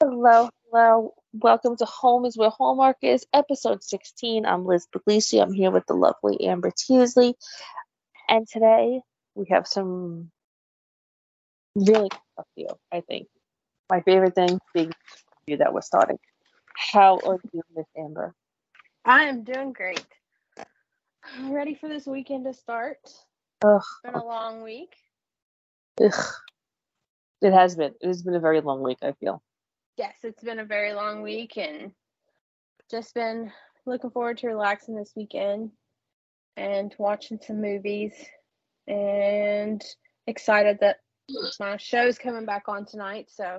Hello, hello. Welcome to Home is Where Hallmark is, episode 16. I'm Liz Pugliese. I'm here with the lovely Amber Teasley. And today we have some really stuff for you, I think. My favorite thing being you that we're starting. How are you, Miss Amber? I am doing great. Ready for this weekend to start? Ugh, It's been a long week. ugh. It has been. It has been a very long week, I feel. Yes, it's been a very long week and just been looking forward to relaxing this weekend and watching some movies and excited that my show's coming back on tonight, so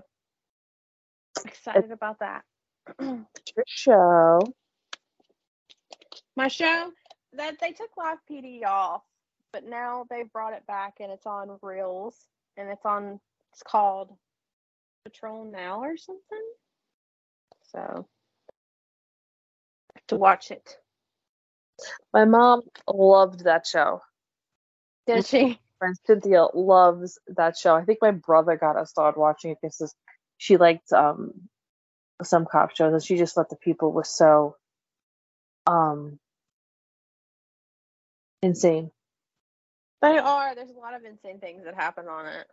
excited about that. Your show. my show that they took live PD off, but now they've brought it back and it's on Reelz and it's on it's called Patrol Now or something. So I have to watch it. My mom loved that show. Did she? friend Cynthia loves that show. I think my brother got us started watching it because she liked um some cop shows and she just thought the people were so um insane. They are. There's a lot of insane things that happen on it.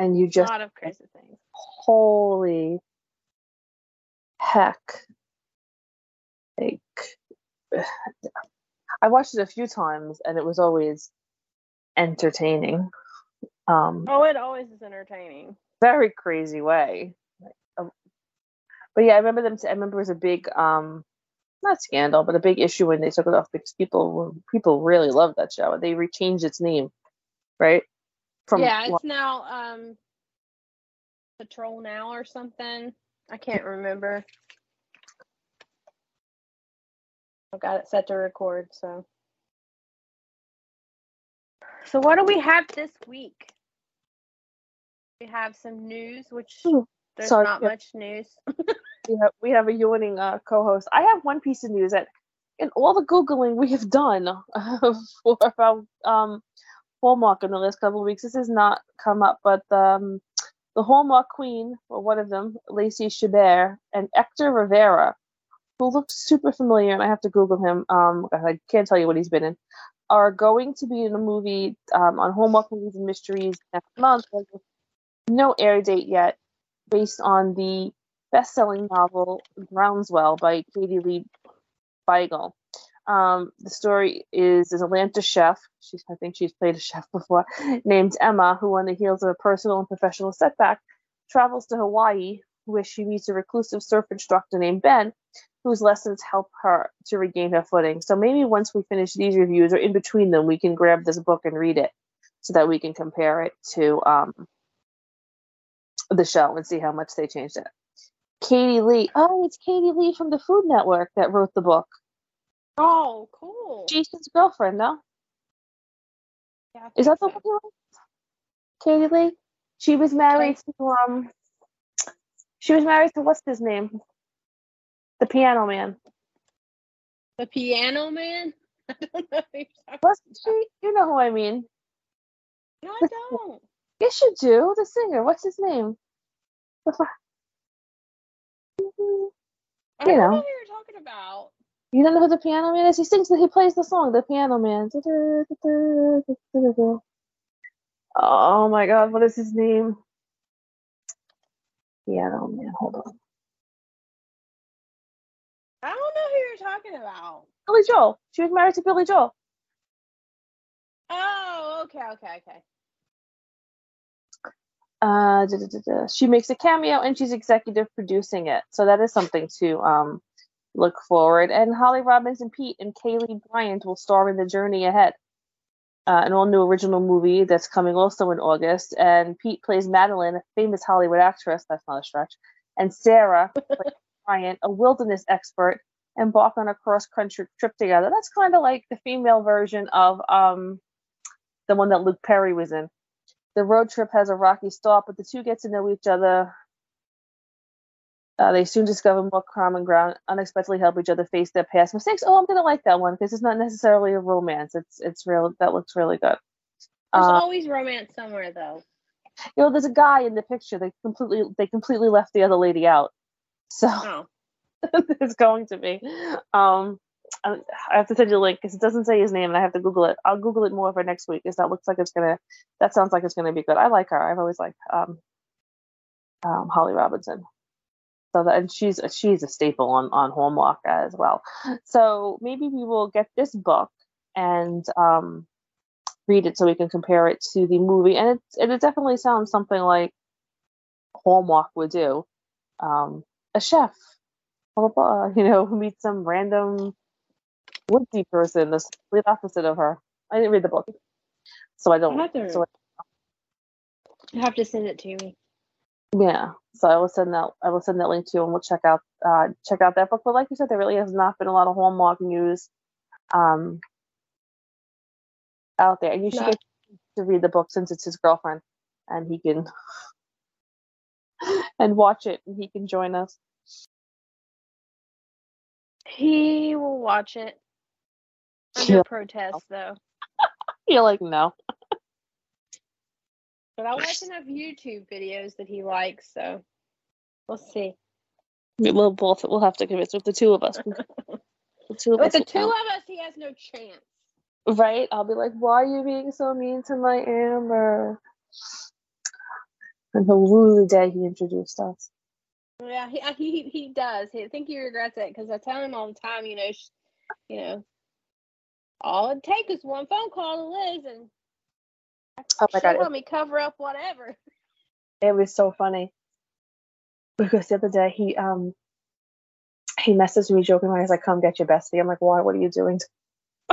And you just A lot of crazy things. holy heck. Like I watched it a few times and it was always entertaining. Um Oh, it always is entertaining. very crazy way. Um, But yeah, I remember them. I remember it was a big, um, not scandal, but a big issue when they took it off because people were people really loved that show. They rechanged its name, right? Yeah, it's now um Patrol Now or something. I can't remember. I've got it set to record, so. So what do we have this week? We have some news, which there's sorry, not yeah. much news. we have we have a yawning uh, co-host. I have one piece of news that in all the googling we have done uh, for about um Hallmark in the last couple of weeks, this has not come up, but um, the Hallmark Queen, or one of them, Lacey Chabert and Hector Rivera, who looks super familiar, and I have to Google him. Um, I can't tell you what he's been in. Are going to be in a movie um, on Hallmark Movies and Mysteries next month. No air date yet, based on the best-selling novel Groundswell by Katie Lee Biegel. Um, the story is an Atlanta chef. She's, I think she's played a chef before, named Emma, who, on the heels of a personal and professional setback, travels to Hawaii, where she meets a reclusive surf instructor named Ben, whose lessons help her to regain her footing. So maybe once we finish these reviews, or in between them, we can grab this book and read it, so that we can compare it to um, the show and see how much they changed it. Katie Lee. Oh, it's Katie Lee from the Food Network that wrote the book. Oh, cool. Jason's girlfriend, though. Yeah, Is that the one? you? Katie Lee? She was married to um. She was married to what's his name? The piano man. The piano man? I don't know. who you're she? You know who I mean? No, I don't. Yes, you do. The singer. What's his name? I You don't know know. who you're talking about. You don't know who the piano man is? He sings. He plays the song. The piano man. Oh my God! What is his name? Piano man. Hold on. I don't know who you're talking about. Billy Joel. She was married to Billy Joel. Oh, okay, okay, okay. Uh, da, da, da. She makes a cameo and she's executive producing it. So that is something to um look forward. And Holly Robinson Peete and Kaylee Bryant will star in The Journey Ahead, uh, an all new original movie that's coming also in August. And Peete plays Madeline, a famous Hollywood actress. That's not a stretch. And Sarah Bryant, a wilderness expert, embark on a cross country trip together. That's kind of like the female version of um the one that Luke Perry was in. The road trip has a rocky start, but the two get to know each other. Uh, they soon discover more common ground, unexpectedly help each other face their past mistakes. Oh, I'm gonna like that one because it's not necessarily a romance. It's it's real. That looks really good. There's Uh, always romance somewhere, though. you know, there's a guy in the picture. They completely they completely left the other lady out. So Oh, there's going to be. Um, I I have to send you a link because it doesn't say his name, and I have to Google it. I'll Google it more for next week because that looks like it's gonna. That sounds like it's gonna be good. I like her. I've always liked um, um, Holly Robinson. So that and she's she's a staple on on Hallmark as well. So maybe we will get this book and um, read it so we can compare it to the movie, and it and it definitely sounds something like Hallmark would do. Um, a chef blah, blah, blah, you know, meet some random woodsy person, the complete opposite of her. I didn't read the book, so I don't. I to- So you have to send it to me. Yeah, so I will send that. I will send that link to you, and we'll check out uh, check out that book. But like you said, there really has not been a lot of Hallmark news um, out there, and you should No. get to read the book since it's his girlfriend, and he can and watch it, and he can join us. He will watch it under Yeah. protest, though. You're like, no. But I watch enough YouTube videos that he likes, so we'll see. We- We'll both we'll have to convince with the two of us. The two of With us the two count. of us, he has no chance. Right? I'll be like, why are you being so mean to my Amber? And he'll rue the day he introduced us. Yeah, he he he does. He, I think he regrets it because I tell him all the time, you know, sh- you know, all it takes is one phone call to Liz, and Oh my she'll god, help me cover up whatever. it, was so funny. Because the other day he um he messaged me joking around. He's like, "Come get your bestie." I'm like, "Why? What are you doing?"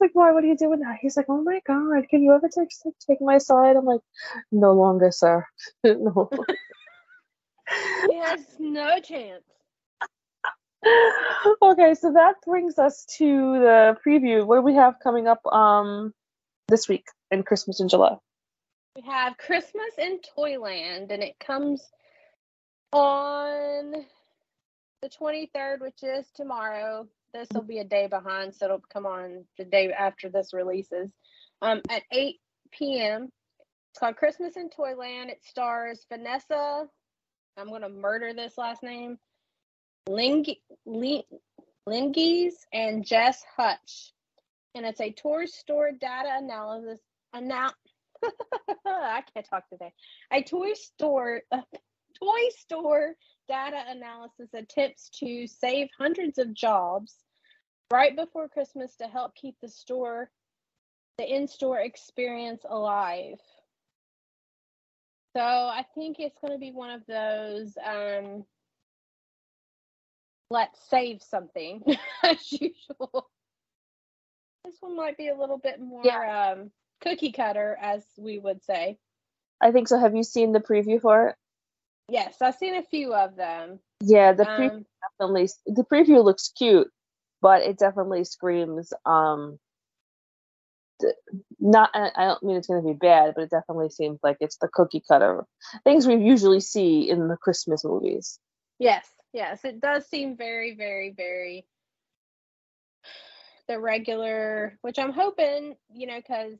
like, why? What are you doing now? He's like, "Oh my god, can you ever take take my side?" I'm like, "No longer, sir. no." He has no chance. okay, so that brings us to the preview. What do we have coming up um this week in Christmas in July? We have Christmas in Toyland, and it comes on the 23rd, which is tomorrow. This will be a day behind, so it'll come on the day after this releases. Um, at 8 p.m. It's called Christmas in Toyland. It stars Vanessa. I'm gonna murder this last name. Ling Ling Lengies and Jess Hutch, and it's a Toy Store data analysis. Anal- I can't talk today. A toy store, a toy store data analysis attempts to save hundreds of jobs right before Christmas to help keep the store, the in-store experience alive. So I think it's going to be one of those. Um, let's save something as usual. This one might be a little bit more um, cookie cutter, as we would say. I think so. Have you seen the preview for it? Yes, I've seen a few of them. Yeah, the preview Um, definitely the preview looks cute, but it definitely screams um not. I don't mean it's going to be bad, but it definitely seems like it's the cookie cutter things we usually see in the Christmas movies. Yes, yes, it does seem very, very, very the regular, which I'm hoping, you know, because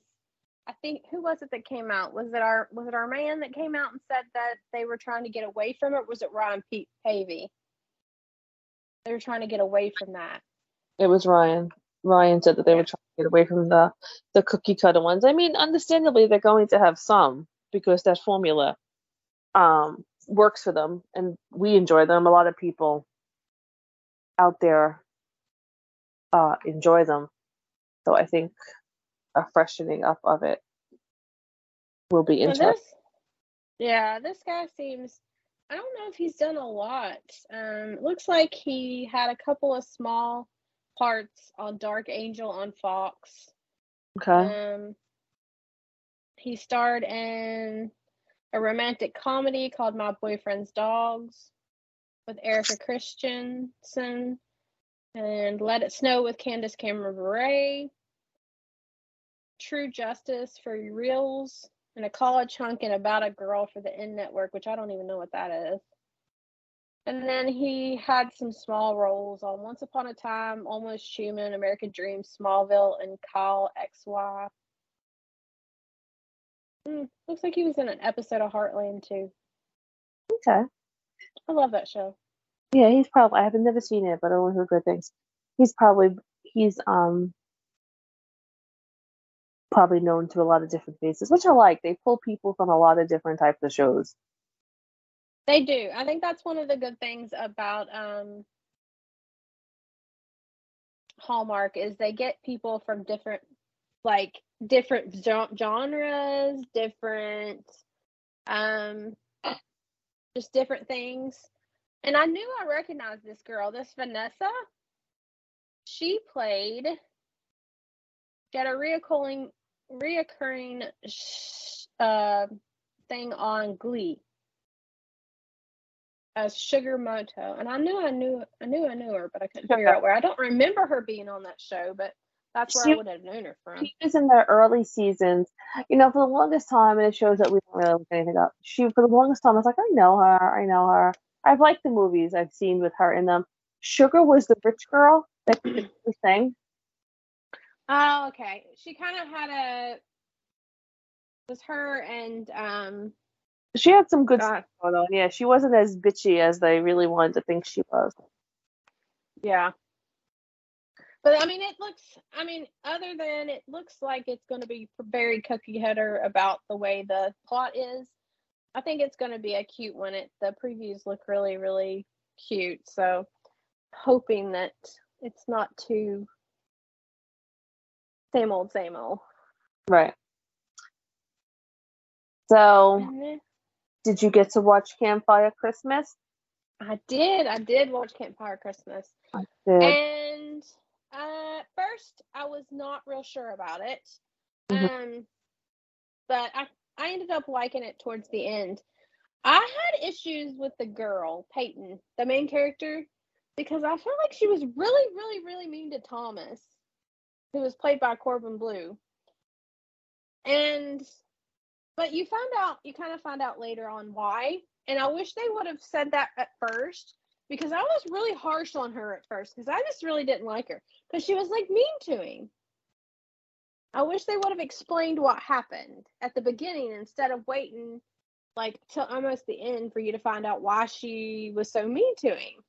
I think who was it that came out? Was it our was it our man that came out and said that they were trying to get away from it? was it Ryan Pete Paevey? They were trying to get away from that. It was Ryan. Ryan said that they were trying to get away from the the cookie cutter ones. I mean, understandably, they're going to have some because that formula um, works for them, and we enjoy them. A lot of people out there uh, enjoy them, so I think a freshening up of it will be interesting. this, yeah, this guy seems. I don't know if he's done a lot. Um, looks like he had a couple of small parts on Dark Angel on Fox. Okay. Um, he starred in a romantic comedy called My Boyfriend's Dogs with Erika Christensen and Let It Snow with Candace Cameron Bure. True Justice for Reelz and a college hunk and About a Girl for the N Network, which I don't even know what that is. And then he had some small roles on Once Upon a Time, Almost Human, American Dream, Smallville, and Kyle XY. Hmm, looks like he was in an episode of Heartland too. Okay. I love that show. Yeah, he's probably. I haven't never seen it, but I only heard good things. He's probably he's um probably known to a lot of different faces, which I like. They pull people from a lot of different types of shows. They do. I think that's one of the good things about um, Hallmark is they get people from different, like different genres, different, um, just different things. And I knew I recognized this girl, this Vanessa. She played. Had a reoccurring, reoccurring uh, thing on Glee as Sugar Motta, and I knew I knew I knew I knew her, but I couldn't figure out where. I don't remember her being on that show, but that's where she, I would have known her from. She was in the early seasons. You know, for the longest time, and it shows that we don't really look anything up. She, for the longest time, I was like, I know her, I know her. I've liked the movies I've seen with her in them. Sugar was the rich girl that the thing. Oh, okay. She kind of had a was her and um she had some good stuff going on. Yeah, she wasn't as bitchy as they really wanted to think she was. Yeah. But I mean, it looks, I mean, other than it looks like it's going to be very cookie cutter about the way the plot is, I think it's going to be a cute one. It The previews look really, really cute. So hoping that it's not too same old, same old. Right. So mm-hmm. did you get to watch Campfire Christmas? I did. I did watch Campfire Christmas. I did. And uh, first, I was not real sure about it. Mm-hmm. Um, but I I ended up liking it towards the end. I had issues with the girl Peyton, the main character, because I felt like she was really, really, really mean to Thomas, who was played by Corbin Bleu. And but you found out, you kind of find out later on why. And I wish they would have said that at first because I was really harsh on her at first because I just really didn't like her because she was like mean to him. I wish they would have explained what happened at the beginning instead of waiting like till almost the end for you to find out why she was so mean to him.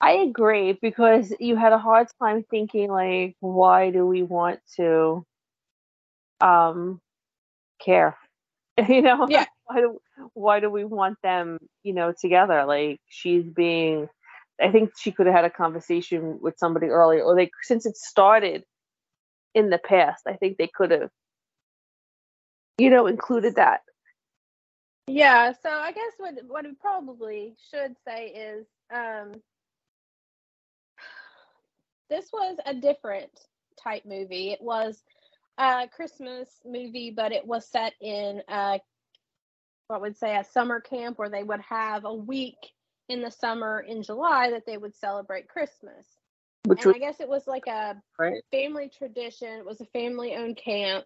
I agree because you had a hard time thinking like why do we want to um care? you know? Yeah. Why do why do we want them, you know, together? Like she's being I think she could have had a conversation with somebody earlier or they since it started in the past, I think they could have you know included that. Yeah, so I guess what what we probably should say is um this was a different type movie. It was a Christmas movie, but it was set in a what would say a summer camp where they would have a week in the summer in July that they would celebrate Christmas. Which and was I guess it was like a right. family tradition. It was a family owned camp.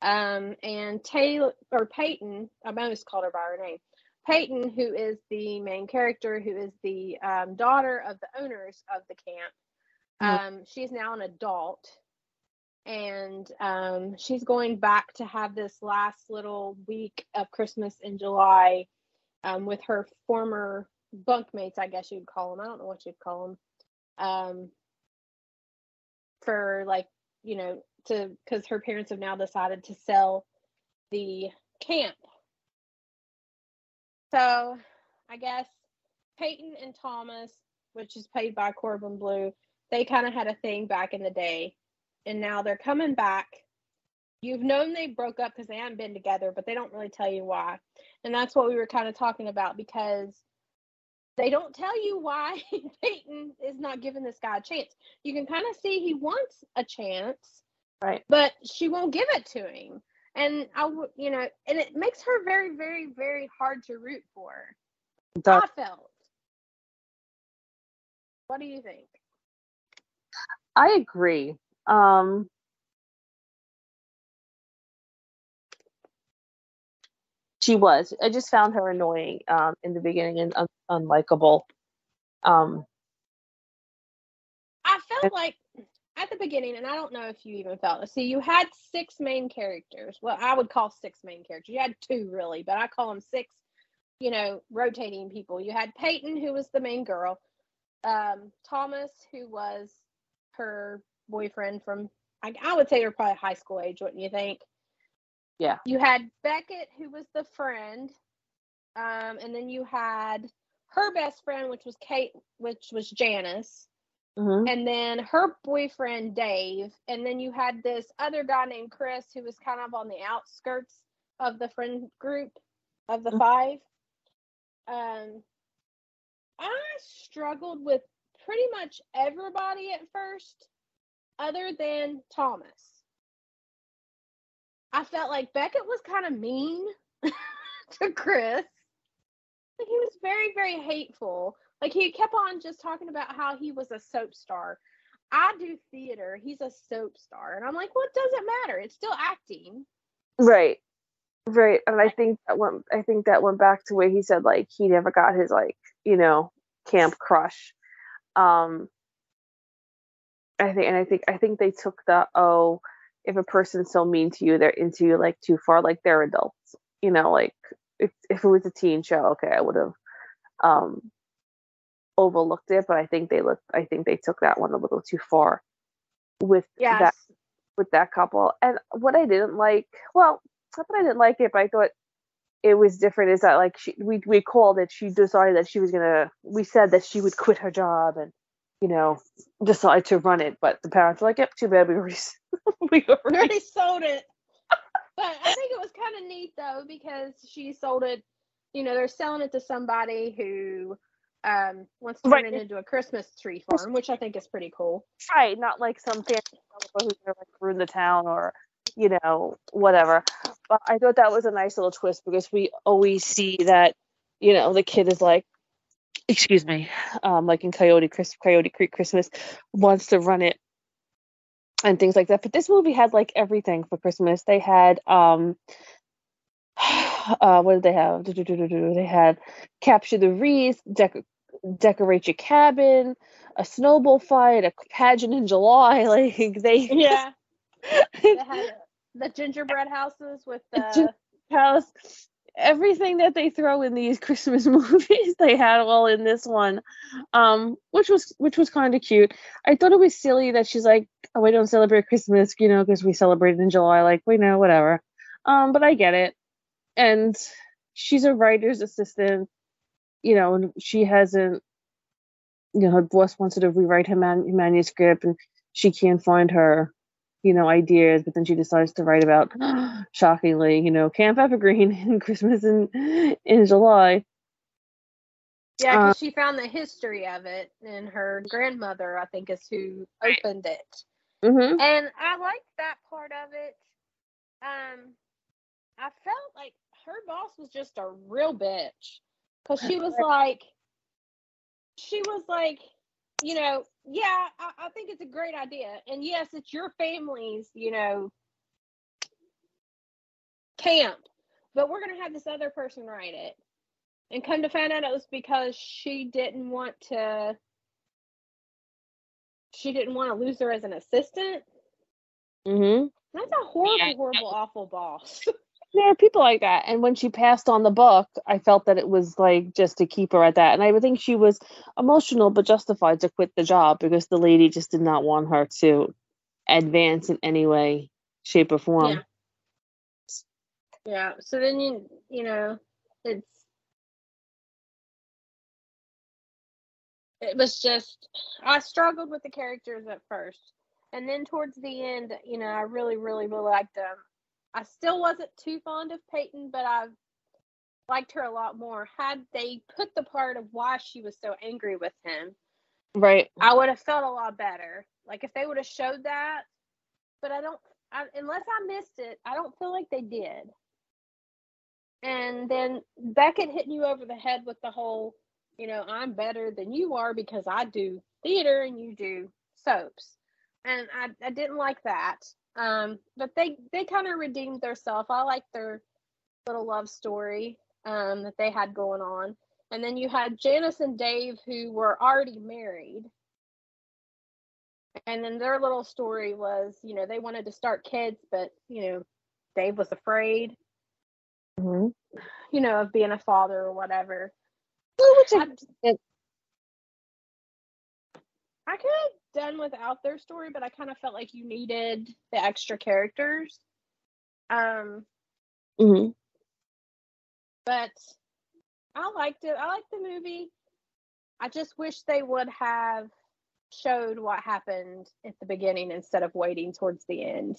Um, and Taylor or Peyton, I almost called her by her name. Peyton, who is the main character, who is the um, daughter of the owners of the camp, Mhm. um, she's now an adult, and um, she's going back to have this last little week of Christmas in July um, with her former bunkmates, I guess you'd call them. I don't know what you'd call them. Um, for like, you know, to because her parents have now decided to sell the camp. So I guess Peyton and Thomas, which is played by Corbin Bleu, they kind of had a thing back in the day. And now they're coming back. You've known they broke up because they haven't been together, but they don't really tell you why. And that's what we were kind of talking about because they don't tell you why Peyton is not giving this guy a chance. You can kind of see he wants a chance, Right. but she won't give it to him. And I you know, and it makes her very, very, very hard to root for. Does- I felt. What do you think? I agree. Um, she was. I just found her annoying um, in the beginning and un- unlikable. Um, I felt like at the beginning, and I don't know if you even felt it. See, you had six main characters. Well, I would call six main characters. You had two really, but I call them six. You know, rotating people. You had Peyton, who was the main girl. Um, Thomas, who was her boyfriend from. I, I would say they're probably high school age. Wouldn't you think? Yeah. You had Beckett, who was the friend, um, and then you had her best friend, which was Kate, which was Janice mhm. and then her boyfriend Dave, and then you had this other guy named Chris who was kind of on the outskirts of the friend group of the Mhm. five. Um, I struggled with pretty much everybody at first, other than Thomas. I felt like Beckett was kind of mean to Chris. Like he was very, very hateful. Like he kept on just talking about how he was a soap star. I do theater. He's a soap star, and I'm like, what does it matter? It's still acting. Right. Right. And I think that went I think that went back to where he said like he never got his like, you know, camp crush. Um I think and I think I think they took the oh, if a person's so mean to you, they're into you like too far, like they're adults. You know, like if if it was a teen show, okay, I would have um overlooked it, but I think they looked I think they took that one a little too far with Yes. that with that couple. And what I didn't like, well, not that I didn't like it, but I thought it was different. Is that like she we we called it? She decided that she was gonna. We said that she would quit her job and you know decide to run it. But the parents were like, "Yep, too bad. We already we We already." already sold it. But I think it was kind of neat though because she sold it. You know, they're selling it to somebody who um, wants to Right. turn it into a Christmas tree farm, which I think is pretty cool. Right, not like some fancy who's gonna like ruin the town or you know whatever. But I thought that was a nice little twist because we always see that you know the kid is like, excuse me, um, like in Coyote Chris Coyote Creek Christmas wants to run it and things like that. But this movie had like everything for Christmas. They had um. Uh, what did they have? They had capture the wreath, dec- decorate your cabin, a snowball fight, a pageant in July. Like they Yeah, they had the gingerbread houses with the house everything that they throw in these Christmas movies they had all in this one. Um, which was which was kind of cute. I thought it was silly that she's like, oh, we don't celebrate Christmas, you know, because we celebrate in July. Like, we know, whatever. Um, but I get it. And she's a writer's assistant, you know, and she hasn't, you know, her boss wants her to rewrite her man- manuscript, and she can't find her you know, ideas, but then she decides to write about, shockingly, you know, Camp Evergreen and Christmas in in July. yeah, Uh, because she found the history of it, and her grandmother, I think, is who opened it. Mm-hmm. And I like that part of it. Um, I felt like her boss was just a real bitch because she was like, she was like, you know, yeah, I, I think it's a great idea. And yes, it's your family's, you know, camp, but we're gonna have this other person write it. And come to find out, it was because she didn't want to. She didn't want to lose her as an assistant. Mm-hmm. That's a horrible, Yeah. horrible, awful boss. There are people like that. And when she passed on the book, I felt that it was like just to keep her at that. And I would think she was emotional but justified to quit the job because the lady just did not want her to advance in any way, shape, or form. Yeah. yeah. So then you, you know, it's. It was just I struggled with the characters at first, and then towards the end, you know, I really, really, really liked them. I still wasn't too fond of Peyton, but I liked her a lot more. Had they put the part of why she was so angry with him, Right. I would have felt a lot better. Like if they would have showed that, but I don't. I, unless I missed it, I don't feel like they did. And then Beckett hitting you over the head with the whole, you know, I'm better than you are because I do theater and you do soaps, and I I didn't like that. Um, but they they kind of redeemed themselves. I like their little love story um that they had going on. And then you had Janice and Dave who were already married. And then their little story was, you know, they wanted to start kids, but, you know, Dave was afraid, Mm-hmm. you know, of being a father or whatever. Which I, I could done without their story, but I kind of felt like you needed the extra characters. Um, Mhm. but I liked it. I liked the movie. I just wish they would have showed what happened at the beginning instead of waiting towards the end.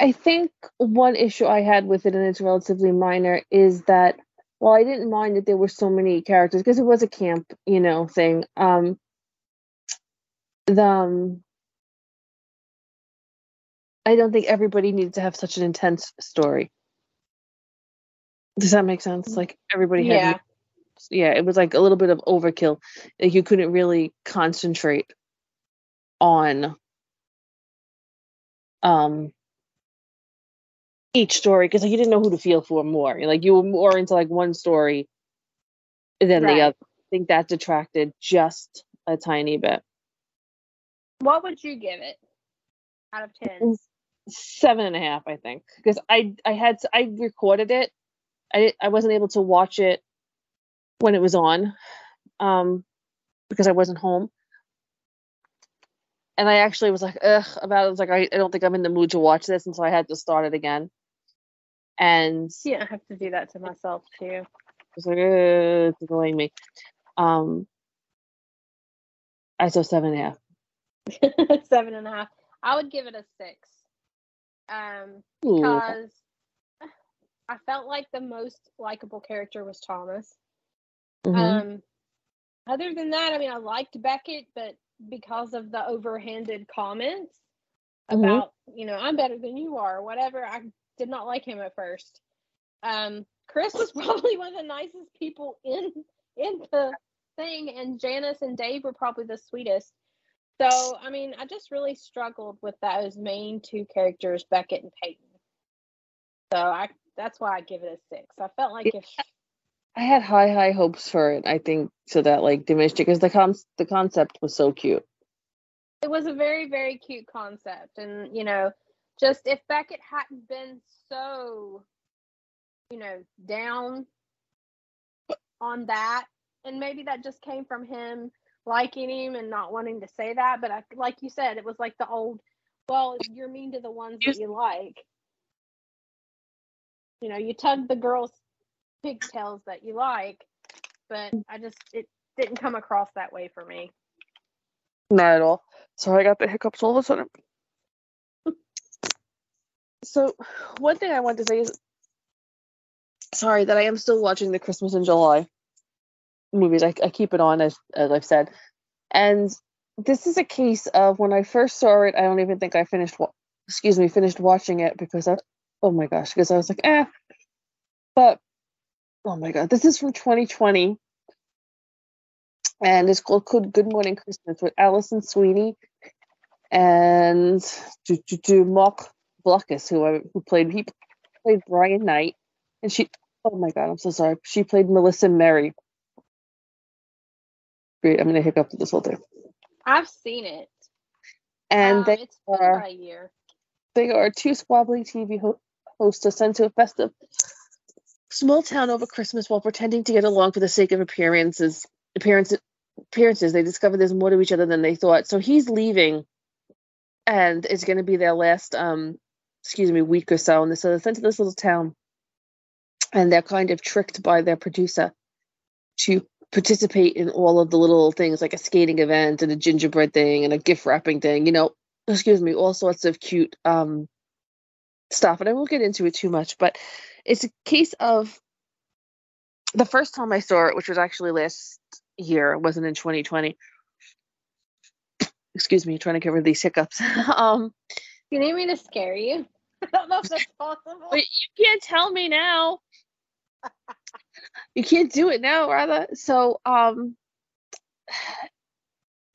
I think one issue I had with it, and it's relatively minor, is that while I didn't mind that there were so many characters because it was a camp, you know, thing. Um, the um, I don't think everybody needed to have such an intense story. Does that make sense? Like everybody had, Yeah. yeah, it was like a little bit of overkill. Like you couldn't really concentrate on um each story because like, you didn't know who to feel for more. Like you were more into like one story than Right. the other. I think that detracted just a tiny bit. What would you give it out of 10? Seven and a half, I think, because I I had I recorded it. I I wasn't able to watch it when it was on, um, because I wasn't home. And I actually was like, ugh, about it. I was like, I, I don't think I'm in the mood to watch this, and so I had to start it again. And Yeah, I have to do that to myself too. was like, uh, it's annoying me. Um, I saw seven and a half. Seven and a half. I would give it a six. Um, Ooh. because I felt like the most likable character was Thomas. Mhm. Um, other than that, I mean, I liked Beckett, but because of the overhanded comments Mhm. about, you know, I'm better than you are, or whatever, I did not like him at first. Um, Chris was probably one of the nicest people in in the thing, and Janice and Dave were probably the sweetest. So, I mean, I just really struggled with those main two characters, Beckett and Peyton. So I that's why I give it a six. I felt like if I had high high hopes for it. I think so that like diminished it because the con the concept was so cute. It was a very very cute concept, and you know, just if Beckett hadn't been so, you know, down on that, and maybe that just came from him liking him and not wanting to say that, but I, like you said, it was like the old, well, you're mean to the ones that you like. You know, you tug the girls' pigtails that you like, but I just it didn't come across that way for me. Not at all. Sorry, I got the hiccups all of a sudden. So, one thing I want to say is, sorry that I am still watching the Christmas in July movies. I, I keep it on as as I've said, and this is a case of when I first saw it. I don't even think I finished. Excuse me, finished watching it because I. Oh my gosh, because I was like, eh. But oh my god, this is from 2020, and it's called Good Morning Christmas with Alison Sweeney and to, to Marc Blucas, who who played he played Brian Knight, and she. Oh my god, I'm so sorry. She played Melissa Merry. Great, I'm gonna hiccup this whole thing. I've seen it. And um, they are year. they are two squabbly TV ho- hosts sent to a festive small town over Christmas while pretending to get along for the sake of appearances. Appearances, appearances. They discover there's more to each other than they thought. So he's leaving, and it's going to be their last, um, excuse me, week or so. And so they're sent to this little town, and they're kind of tricked by their producer to participate in all of the little things like a skating event and a gingerbread thing and a gift wrapping thing. You know, excuse me, all sorts of cute um stuff. And I won't get into it too much, but it's a case of the first time I saw it, which was actually last year, it wasn't in 2020. Excuse me, trying to get rid of these hiccups. um, You need me to scare you? Don't know if that's possible. but you can't tell me now. you can't do it now, rather. So, um,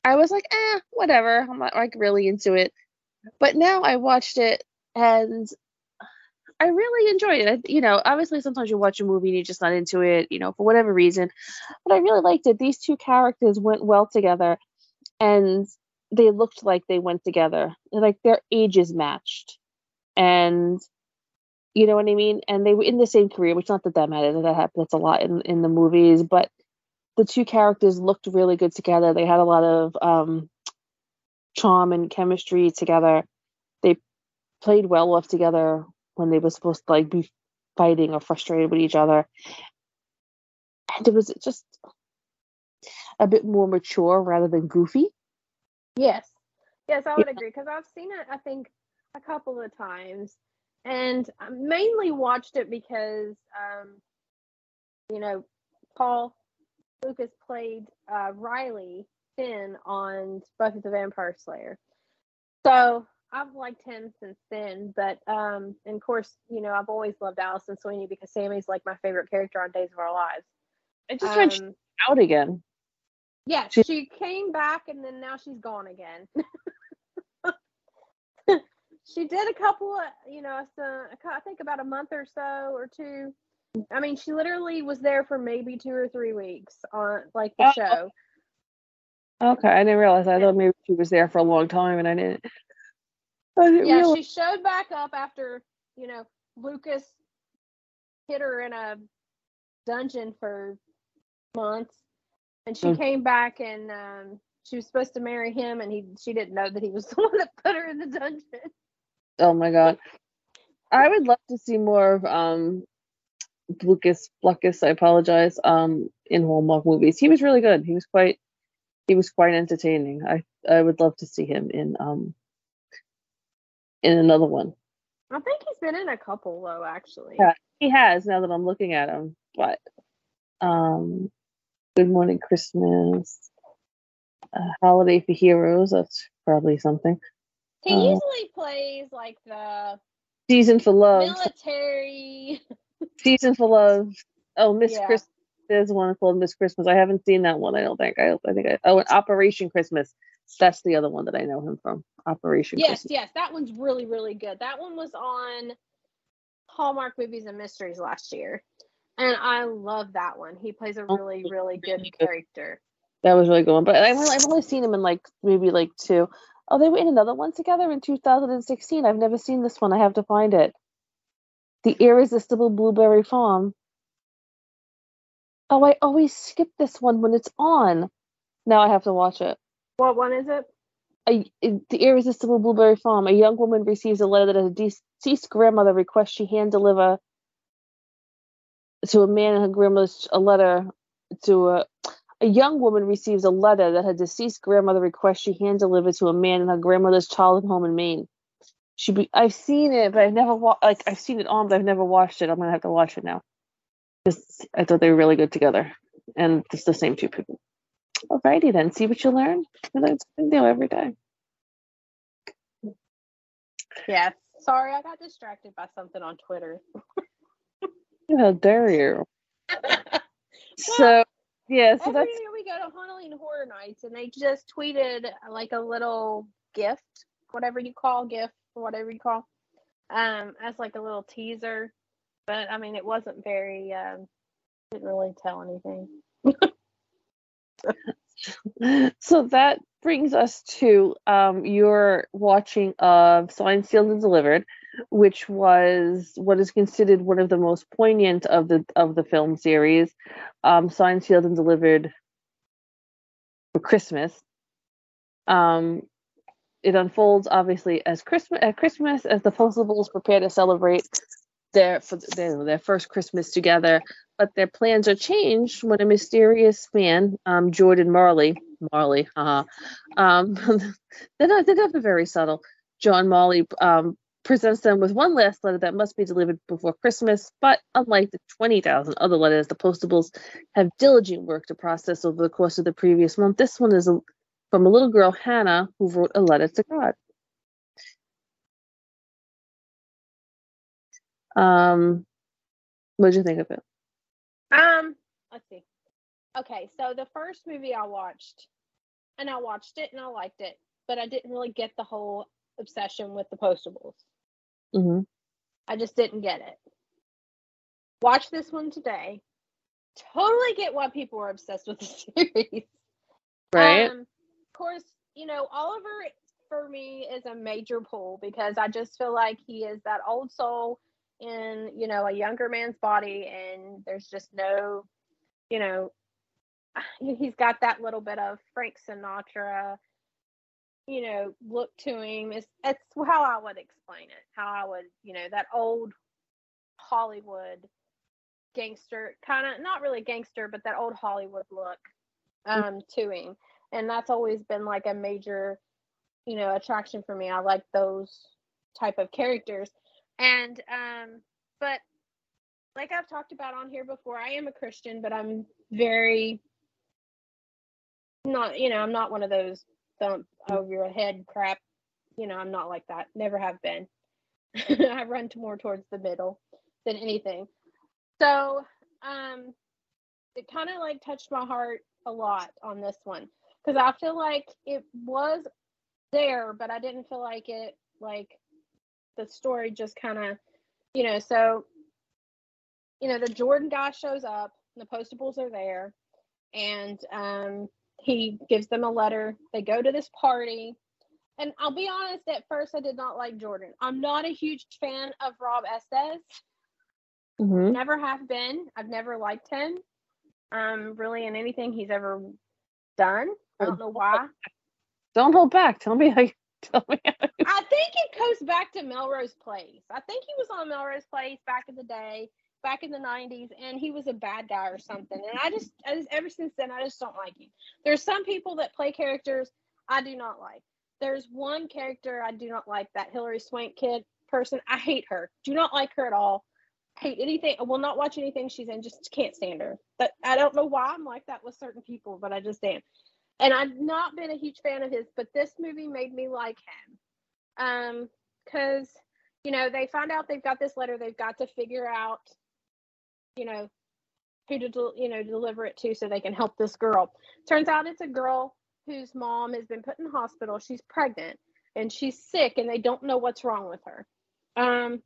I was like, eh, whatever. I'm not like really into it. But now I watched it and I really enjoyed it. You know, obviously sometimes you watch a movie and you're just not into it, you know, for whatever reason. But I really liked it. These two characters went well together and they looked like they went together. Like their ages matched. And you know what I mean? And they were in the same career, which not that that matters. That happens a lot in, in the movies, but the two characters looked really good together. They had a lot of um, charm and chemistry together. They played well off together when they were supposed to like be fighting or frustrated with each other. And it was just a bit more mature rather than goofy. Yes. Yes, I would agree because I've seen it, I think, a couple of times. And I mainly watched it because, um, you know, Paul Lucas played uh, Riley Finn on Buffy the Vampire Slayer. So I've liked him since then. But, um, and of course, you know, I've always loved Alison Sweeney because Sami's like my favorite character on Days of Our Lives. I just Um, out again. Yeah, She- she came back and then now she's gone again. she did a couple of, you know, some, I think about a month or so or two. I mean, she literally was there for maybe two or three weeks on like the Oh. show. Okay, I didn't realize. I thought maybe she was there for a long time and I didn't. I didn't Yeah, realize. she showed back up after, you know, Lucas hit her in a dungeon for months. And she Mm. came back and um, she was supposed to marry him and he she didn't know that he was the one that put her in the dungeon. Oh my god. I would love to see more of um Lucas Lucas, I apologize, um in Hallmark movies. He was really good. He was quite he was quite entertaining. I I would love to see him in um in another one. I think he's been in a couple though, actually. Yeah. He has now that I'm looking at him. But um Good Morning Christmas. Uh, Holiday for Heroes, that's probably something. He Uh, usually plays like the Season for Love. military. Season for Love. Oh, Miss Yeah. Christmas. There's one called Miss Christmas. I haven't seen that one. I don't think. I, I think. I, oh, and Operation Christmas. That's the other one that I know him from. Operation yes, Christmas. yes, that one's really, really good. That one was on Hallmark Movies and Mysteries last year. And I love that one. He plays a really, really good character. That was really good one. But I've only, I've only seen him in like maybe like two. Oh, they were in another one together in 2016. I've never seen this one. I have to find it. The Irresistible Blueberry Farm. Oh, I always skip this one when it's on. Now I have to watch it. What one is it? A, the Irresistible Blueberry Farm. A young woman receives a letter that a deceased grandmother requests she hand deliver to a man and her grandmother's a letter to a a young woman receives a letter that her deceased grandmother requests she hand deliver to a man in her grandmother's childhood home in Maine. She be I've seen it, but I've never wa- like I've seen it on, but I've never watched it. I'm gonna have to watch it now. Because I thought they were really good together, and it's the same two people. Alrighty then, see what you learn. You learn something new every day. Yeah. Sorry, I got distracted by something on Twitter. How dare you? so yeah, so Every year we go to Halloween Horror Nights, and they just tweeted like a little gift, whatever you call gift, whatever you call, um, as like a little teaser. But I mean, it wasn't very. Um, didn't really tell anything. so that brings us to um, your watching of Signed, Sealed, and Delivered, which was what is considered one of the most poignant of the of the film series. Um, Signed, Sealed, and Delivered for Christmas. Um, it unfolds obviously as Christmas at Christmas as the Postables prepare to celebrate their for their, their first Christmas together, but their plans are changed when a mysterious man, um, Jordan Marley, Marley, haha, um, they're not they're very subtle. John Marley um, presents them with one last letter that must be delivered before Christmas, but unlike the 20,000 other letters the Postables have diligent work to process over the course of the previous month, this one is from a little girl, Hannah, who wrote a letter to God. Um, what did you think of it? Um, let's see. Okay, so the first movie I watched, and I watched it and I liked it, but I didn't really get the whole obsession with the Postables. Mm-hmm. I just didn't get it. Watch this one today. Totally get why people are obsessed with the series. Right. Um, of course, you know, Oliver for me is a major pull because I just feel like he is that old soul in, you know, a younger man's body and there's just no, you know, he's got that little bit of Frank Sinatra, you know, look to him. It's it's how I would explain it. How I would, you know, that old Hollywood gangster kind of not really gangster, but that old Hollywood look um to him. And that's always been like a major, you know, attraction for me. I like those type of characters. And um but like I've talked about on here before, I am a Christian, but I'm very not, you know, I'm not one of those thump over your head crap. You know, I'm not like that. Never have been. I run to more towards the middle than anything. So, um, it kind of like touched my heart a lot on this one because I feel like it was there, but I didn't feel like it like the story just kind of, you know. So, you know, the Jordan guy shows up, the Postables are there, and um, he gives them a letter. They go to this party. And I'll be honest, at first I did not like Jordan. I'm not a huge fan of Rob Estes. Mm-hmm. Never have been. I've never liked him. Um, really in anything he's ever done. I don't know why. Don't hold back. Tell me how you tell me how you I think it goes back to Melrose Place. I think he was on Melrose Place back in the day, back in the 90s, and he was a bad guy or something. And I just, I just ever since then, I just don't like him. There's some people that play characters I do not like. There's one character I do not like, that Hilary Swank kid person. I hate her. Do not like her at all. Hate anything. I will not watch anything she's in. Just can't stand her. But I don't know why I'm like that with certain people, but I just am. And I've not been a huge fan of his, but this movie made me like him. Um, because you know they find out they've got this letter. They've got to figure out, you know, who to you know deliver it to so they can help this girl. Turns out it's a girl whose mom has been put in the hospital. She's pregnant and she's sick, and they don't know what's wrong with her. Um,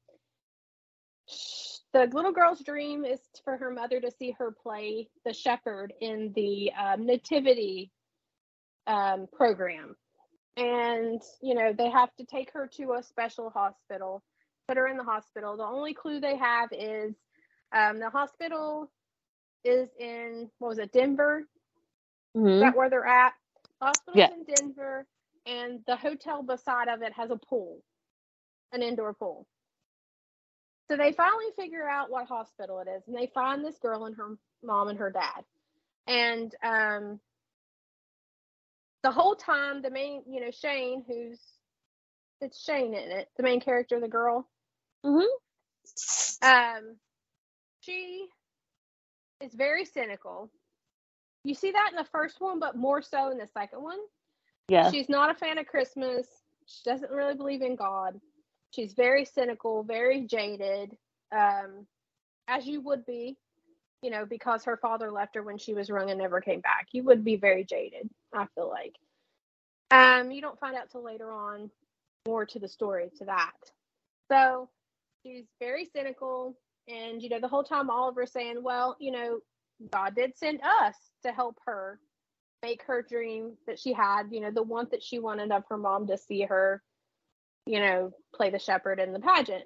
the little girl's dream is for her mother to see her play the shepherd in the um, nativity um, program and you know they have to take her to a special hospital put her in the hospital the only clue they have is um, the hospital is in what was it denver Mhm. is that where they're at hospital's Yeah. in denver and the hotel beside of it has a pool an indoor pool so they finally figure out what hospital it is and they find this girl and her mom and her dad and um the whole time the main you know shane who's it's shane in it the main character the girl Mm-hmm. um she is very cynical. You see that in the first one but more so in the second one? Yeah. she's not a fan of christmas. She doesn't really believe in god. She's very cynical very jaded um as you would be you know because her father left her when she was young and never came back. You would be very jaded i feel like. Um you don't find out till later on. More to the story to that. So she's very cynical and you know the whole time oliver's saying well you know god did send us to help her make her dream that she had you know the one that she wanted of her mom to see her you know play the shepherd in the pageant.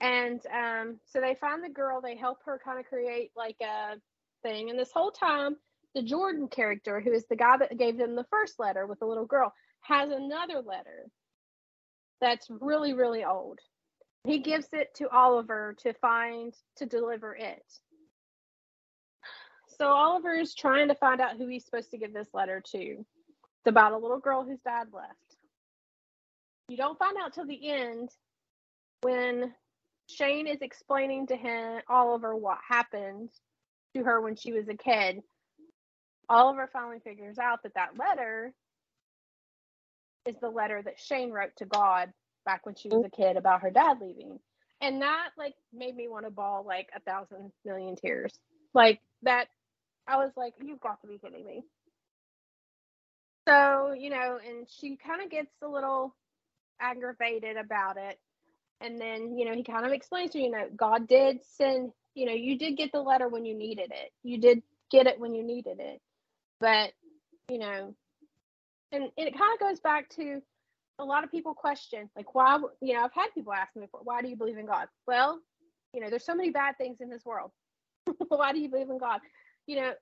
And um so they find the girl they help her kind of create like a thing. And this whole time the jordan character who is the guy that gave them the first letter with the little girl has another letter that's really really old he gives it to oliver to find to deliver it. So oliver is trying to find out who he's supposed to give this letter to. It's about a little girl whose dad left. You don't find out till the end when Shane is explaining to him Oliver what happened to her when she was a kid. Oliver finally figures out that that letter is the letter that Shane wrote to God back when she was mm-hmm. a kid about her dad leaving. And that like made me want to bawl like a thousand million tears. Like that I was like, you've got to be kidding me. So, you know, and she kind of gets a little aggravated about it. And then, you know, he kind of explains to you, you know, God did send, you know, you did get the letter when you needed it. You did get it when you needed it. But, you know, and, and it kind of goes back to a lot of people question, like, why, you know, I've had people ask me before, why do you believe in God? Well, you know, there's so many bad things in this world. why do you believe in God? You know,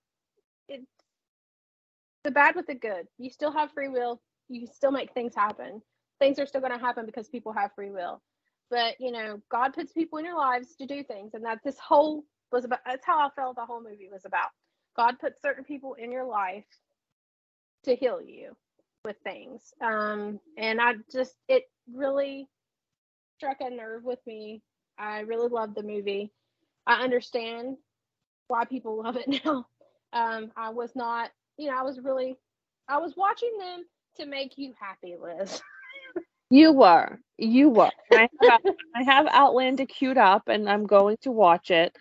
it's the bad with the good. You still have free will. You still make things happen. Things are still going to happen because people have free will. But you know, God puts people in your lives to do things, and that this whole was about. That's how I felt the whole movie was about. God put certain people in your life to heal you with things. Um, and I just it really struck a nerve with me. I really love the movie. I understand why people love it now. Um, I was not, you know, I was really, I was watching them to make you happy, Liz. You were. You were. I have, I have Outlander queued up and I'm going to watch it.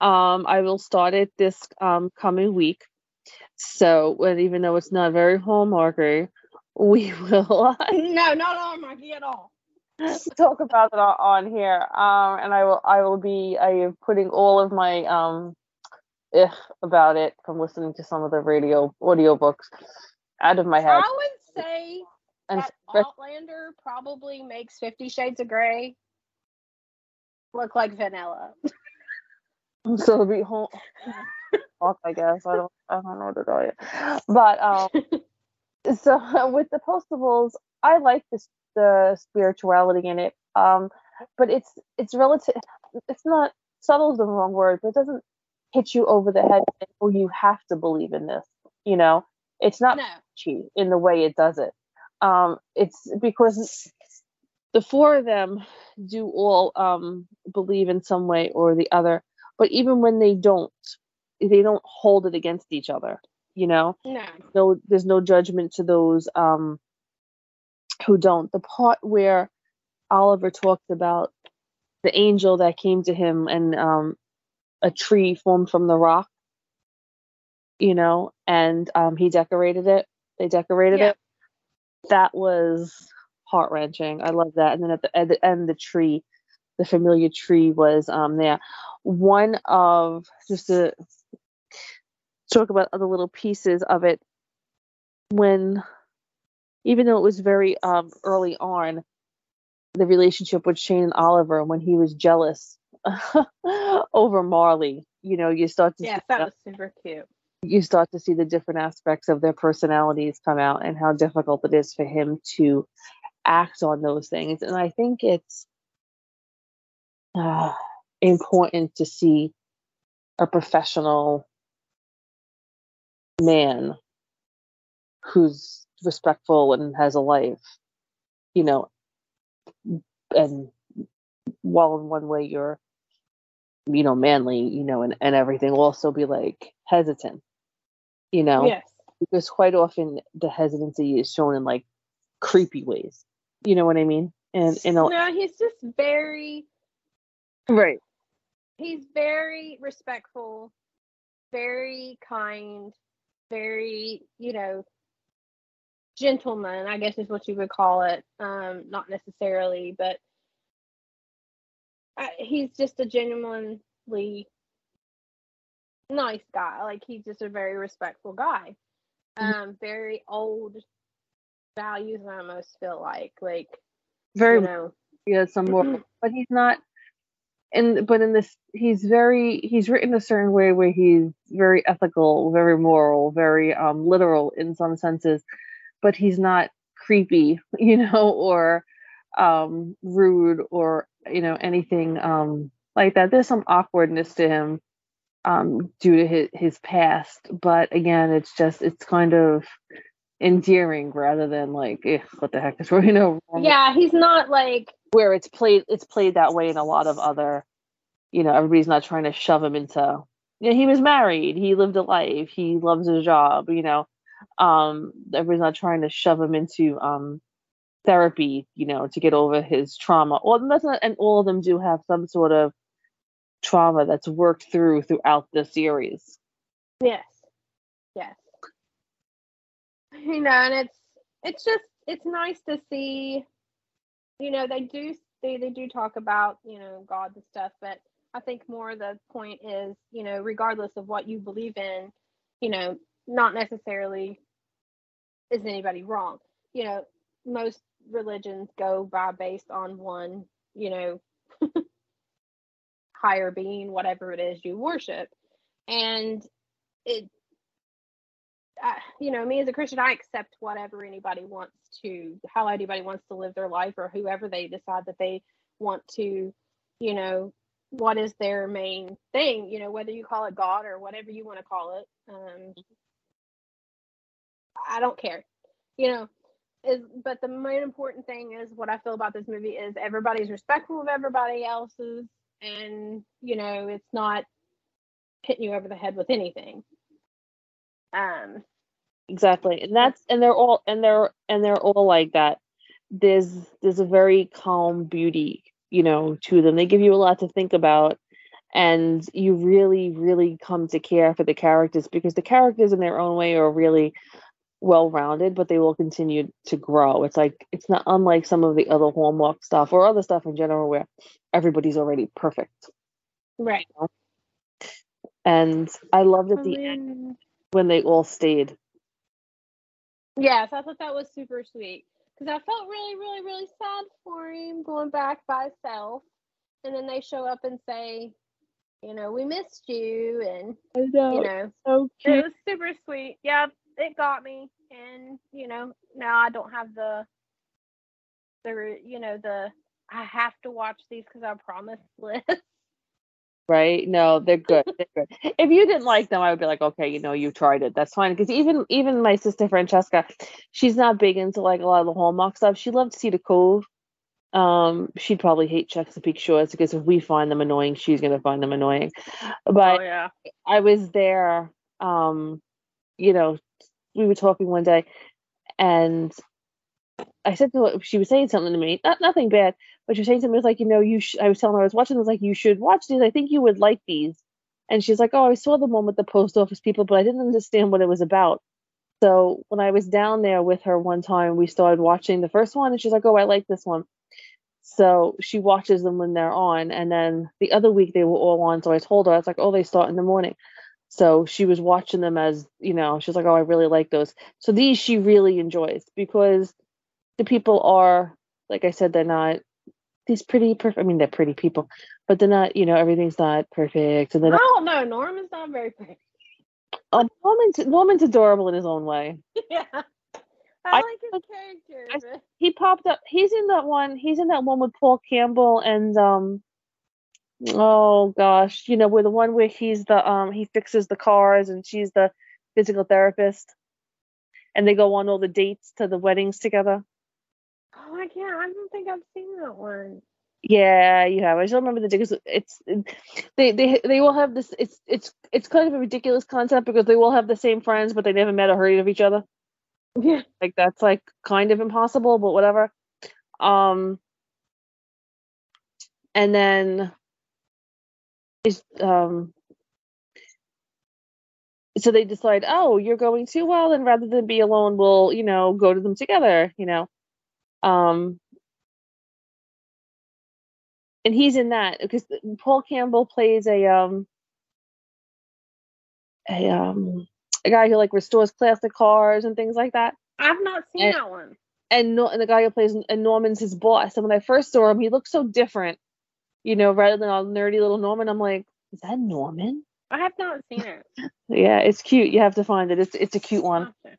Um, I will start it this um, coming week. So, well, even though it's not very hallmarky, we will no, not on Mikey at all. talk about it on, here. Um, and I will I will be I am putting all of my um eh, about it from listening to some of the radio audiobooks out of my head. I would say And that Outlander probably makes Fifty Shades of Grey look like vanilla. so it'll be home I guess. I don't I don't know what to tell you. But um so with the postables, I like this the spirituality in it. Um but it's it's relative it's not subtle is the wrong word, but it doesn't hit you over the head and, oh you have to believe in this. You know? It's not no, in the way it does it. Um it's because the four of them do all um believe in some way or the other but even when they don't they don't hold it against each other you know no. no there's no judgment to those um who don't the part where oliver talked about the angel that came to him and um a tree formed from the rock you know and um he decorated it they decorated Yeah. it that was heart wrenching i love that and then at the, at the end the tree the familiar tree was um there. One of just to talk about other little pieces of it when even though it was very um early on the relationship with Shane and Oliver when he was jealous over Marley. You know, you start to Yes, see that was super cute. you start to see the different aspects of their personalities come out and how difficult it is for him to act on those things. And I think it's uh, important to see a professional man who's respectful and has a life, you know, and while in one way you're, you know, manly, you know, and, and everything, will also be like hesitant, you know, Yes. because quite often the hesitancy is shown in like creepy ways. You know what I mean? And in a, No, he's just very right, he's very respectful, very kind, very, you know, gentleman, I guess is what you would call it. Um, not necessarily, but I, he's just a genuinely nice guy. Like he's just a very respectful guy. Um, very old values. I almost feel like, like very you know, he has some more, but he's not. And but in this, he's very he's written a certain way where he's very ethical, very moral, very um literal in some senses, but he's not creepy, you know, or um rude or you know anything um like that. There's some awkwardness to him um due to his his past, but again, it's just it's kind of endearing rather than like eh, what the heck is you know wrong yeah, he's not like where it's played it's played that way in a lot of other you know everybody's not trying to shove him into you know, he was married he lived a life he loves his job you know um everybody's not trying to shove him into um therapy you know to get over his trauma well that's not and all of them do have some sort of trauma that's worked through throughout the series Yes. Yes. You know, and it's it's just it's nice to see you know, they do they, they do talk about, you know, God and stuff, but I think more the point is, you know, regardless of what you believe in, you know, not necessarily is anybody wrong. You know, most religions go by based on one, you know, higher being, whatever it is you worship. And it You know, me as a Christian, I accept whatever anybody wants to, how anybody wants to live their life, or whoever they decide that they want to, you know, what is their main thing, you know, whether you call it God or whatever you want to call it. Um, I don't care, you know. Is but the main important thing is what I feel about this movie is everybody's respectful of everybody else's, and you know, it's not hitting you over the head with anything. Um, exactly. And that's and they're all and they're and they're all like that. There's there's a very calm beauty you know to them. They give you a lot to think about and you really really come to care for the characters because the characters in their own way are really well rounded but they will continue to grow. It's like it's not unlike some of the other hallmark stuff or other stuff in general where everybody's already perfect. Right. and i loved at the end when they all stayed Yes, I thought that was super sweet. Because I felt really, really, really sad for him going back by himself, and then they show up and say, you know, we missed you, and i know, you know, so it was super sweet. Yeah, it got me, and you know, now I don't have the, the, you know, the I have to watch these because I promised list. Right? No, they're good. They're good. If you didn't like them, I would be like, okay, you know, you tried it. That's fine. Because even even my sister Francesca, she's not big into like a lot of the Hallmark stuff. She loved Cedar Cove. Um, she'd probably hate Chesapeake Shores because if we find them annoying, she's gonna find them annoying. But yeah, I was there. Um, you know, we were talking one day, and I said to her, she was saying something to me, not nothing bad, but was saying something. Was like, you know, you. I was telling her I was watching. I was like, you should watch these. I think you would like these. And she's like, oh, I saw the one with the post office people, but I didn't understand what it was about. So when I was down there with her one time, we started watching the first one, and she's like, oh, I like this one. So she watches them when they're on, and then the other week they were all on. So I told her I was like, "Oh, they start in the morning." So she was watching them as you know. She was like, "Oh, I really like those." So these she really enjoys because the people are, like I said, they're not these pretty perfect. I mean, they're pretty people, but they're not. You know, everything's not perfect, and they're I not. don't know. Norman's not very pretty. Um, Norman's Norman's adorable in his own way. yeah. I, I- like his character. I- he popped up. He's in that one. He's in that one with Paul Campbell and um. Oh gosh, you know, where the one where he's the um he fixes the cars and she's the physical therapist, and they go on all the dates to the weddings together. I can't. I don't think I've seen that one. Yeah, you have. I just remember the because it's they they they all have this. It's it's it's kind of a ridiculous concept because they all have the same friends, but they never met or heard of each other. Yeah. like that's like kind of impossible but whatever um and then is um so they decide oh you're going too well and rather than be alone we'll you know go to them together you know um and he's in that because paul campbell plays a um a um a guy who like restores classic cars and things like that I've not seen And- that one. and, Nor- and the guy who plays and Norman's his boss. And when I first saw him, he looked so different, you know, rather than a nerdy little Norman. I'm like, is that Norman? I have not seen it. Yeah, it's cute. You have to find it. It's it's a cute one. Okay.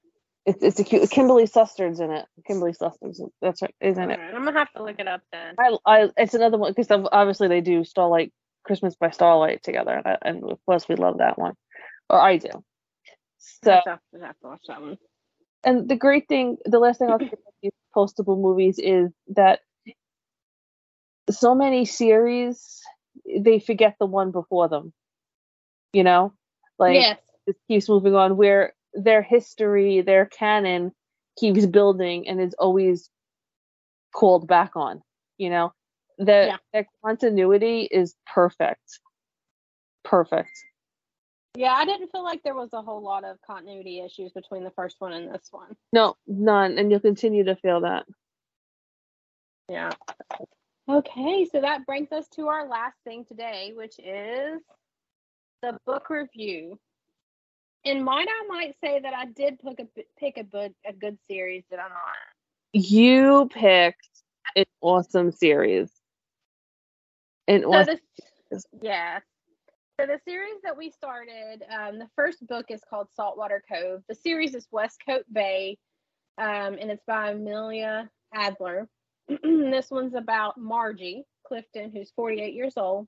It's it's a cute. Kimberley Sustad's in it. Kimberley Sustad's that's right, is in it. I'm gonna have to look it up then. I I it's another one because obviously they do Starlight Christmas by Starlight together, and, I, and course we love that one, or I do. So I have to, I have to watch that one. and the great thing, the last thing I'll say about these postable movies is that so many series they forget the one before them. You know, like yes. it keeps moving on where their history, their canon keeps building and is always called back on. You know, the Yeah. continuity is perfect, perfect. Yeah, I didn't feel like there was a whole lot of continuity issues between the first one and this one. No, none, and you'll continue to feel that. Yeah. Okay, so that brings us to our last thing today, which is the book review. In mine, I might say that I did pick a pick a good a good series. Did I not? You picked an awesome series. An So awesome. this, yeah. So the series that we started, um, the first book is called Saltwater Cove. The series is Westcott Bay, um, and it's by Amelia Adler. this one's about Margie Clifton, who's 48 years old.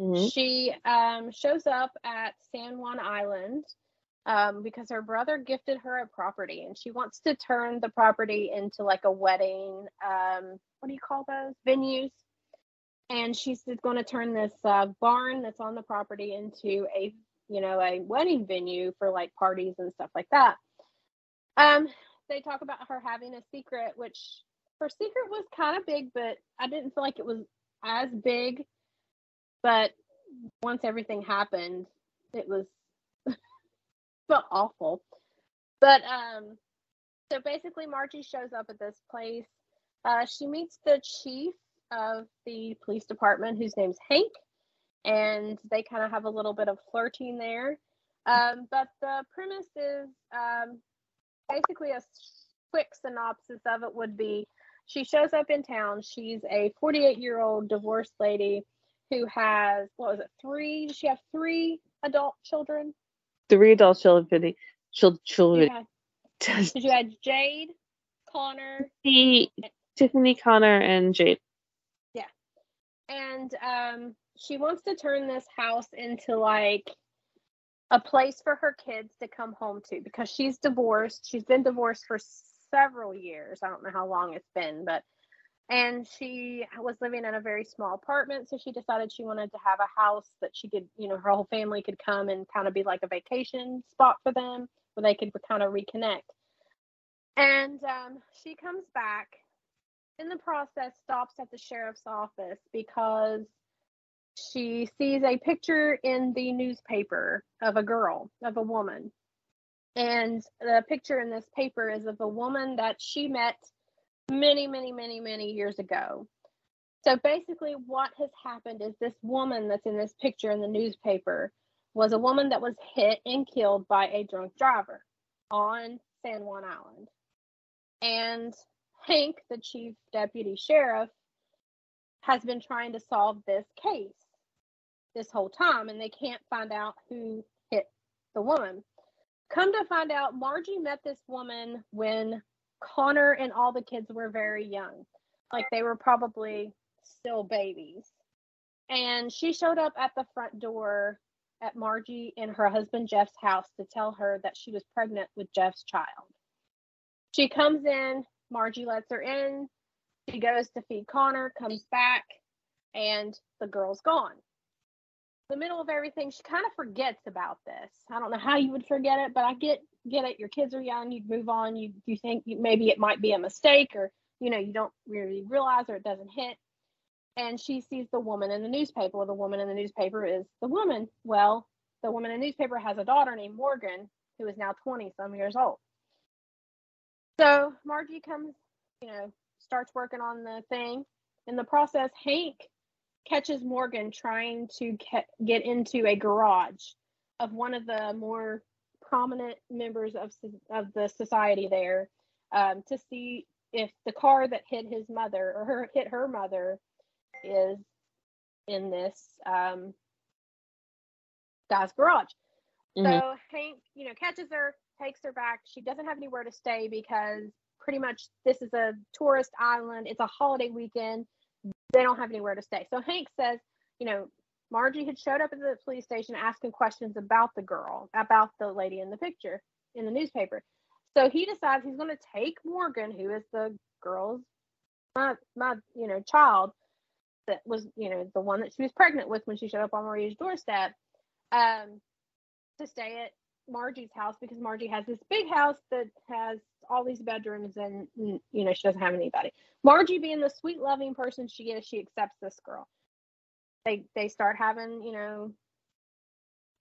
Mhm. She um, shows up at San Juan Island um, because her brother gifted her a property, and she wants to turn the property into like a wedding. Um, what do you call those venues? And she's going to turn this uh, barn that's on the property into a you know a wedding venue for like parties and stuff like that. Um, they talk about her having a secret, which her secret was kind of big, but I didn't feel like it was as big but once everything happened it was awful. But um so basically margie shows up at this place. Uh, she meets the chief of the police department whose name's hank and they kind of have a little bit of flirting there. Um, but the premise is um, basically a quick synopsis of it would be she shows up in town. She's a 48 year old divorced lady who has what was it three does she have three adult children Three adult children. Children. had, did you had jade connor Tiffany, Tiffany Connor and Jade. Yeah, and um she wants to turn this house into like a place for her kids to come home to because she's divorced she's been divorced for several years i don't know how long it's been but and she was living in a very small apartment so she decided she wanted to have a house that she could you know her whole family could come and kind of be like a vacation spot for them where they could kind of reconnect. And um, she comes back. In the process stops at the sheriff's office because she sees a picture in the newspaper of a girl of a woman. And the picture in this paper is of a woman that she met many many many many years ago So basically, what has happened is this woman that's in this picture in the newspaper was a woman that was hit and killed by a drunk driver on San Juan Island. And Hank, the chief deputy sheriff, has been trying to solve this case this whole time, and they can't find out who hit the woman. Come to find out, Margie met this woman when Connor and all the kids were very young. Like they were probably still babies. And she showed up at the front door at Margie and her husband Jeff's house to tell her that she was pregnant with Jeff's child. She comes in, Margie lets her in. She goes to feed Connor, comes back, and the girl's gone. The middle of everything, she kind of forgets about this. I don't know how you would forget it, but I get get it. Your kids are young, you move on. You you think you, maybe it might be a mistake, or you know you don't really realize, or it doesn't hit and she sees the woman in the newspaper. Well, the woman in the newspaper is the woman. Well, the woman in the newspaper has a daughter named Morgan, who is now 20 some years old. So Margie comes, you know, starts working on the thing. In the process, Hank catches Morgan trying to get into a garage of one of the more prominent members of, of the society there um, to see if the car that hit his mother or her hit her mother is in this um, guy's garage. Mm-hmm. So Hank, you know, catches her, takes her back. She doesn't have anywhere to stay because pretty much this is a tourist island. It's a holiday weekend. They don't have anywhere to stay. So Hank says, you know, Margie had showed up at the police station asking questions about the girl, about the lady in the picture in the newspaper. So he decides he's going to take Morgan, who is the girl's my my you know child, that was, you know, the one that she was pregnant with when she showed up on Maria's doorstep, um, to stay at Margie's house because Margie has this big house that has all these bedrooms and you know she doesn't have anybody. Margie being the sweet loving person she is, she accepts this girl. They they start having, you know,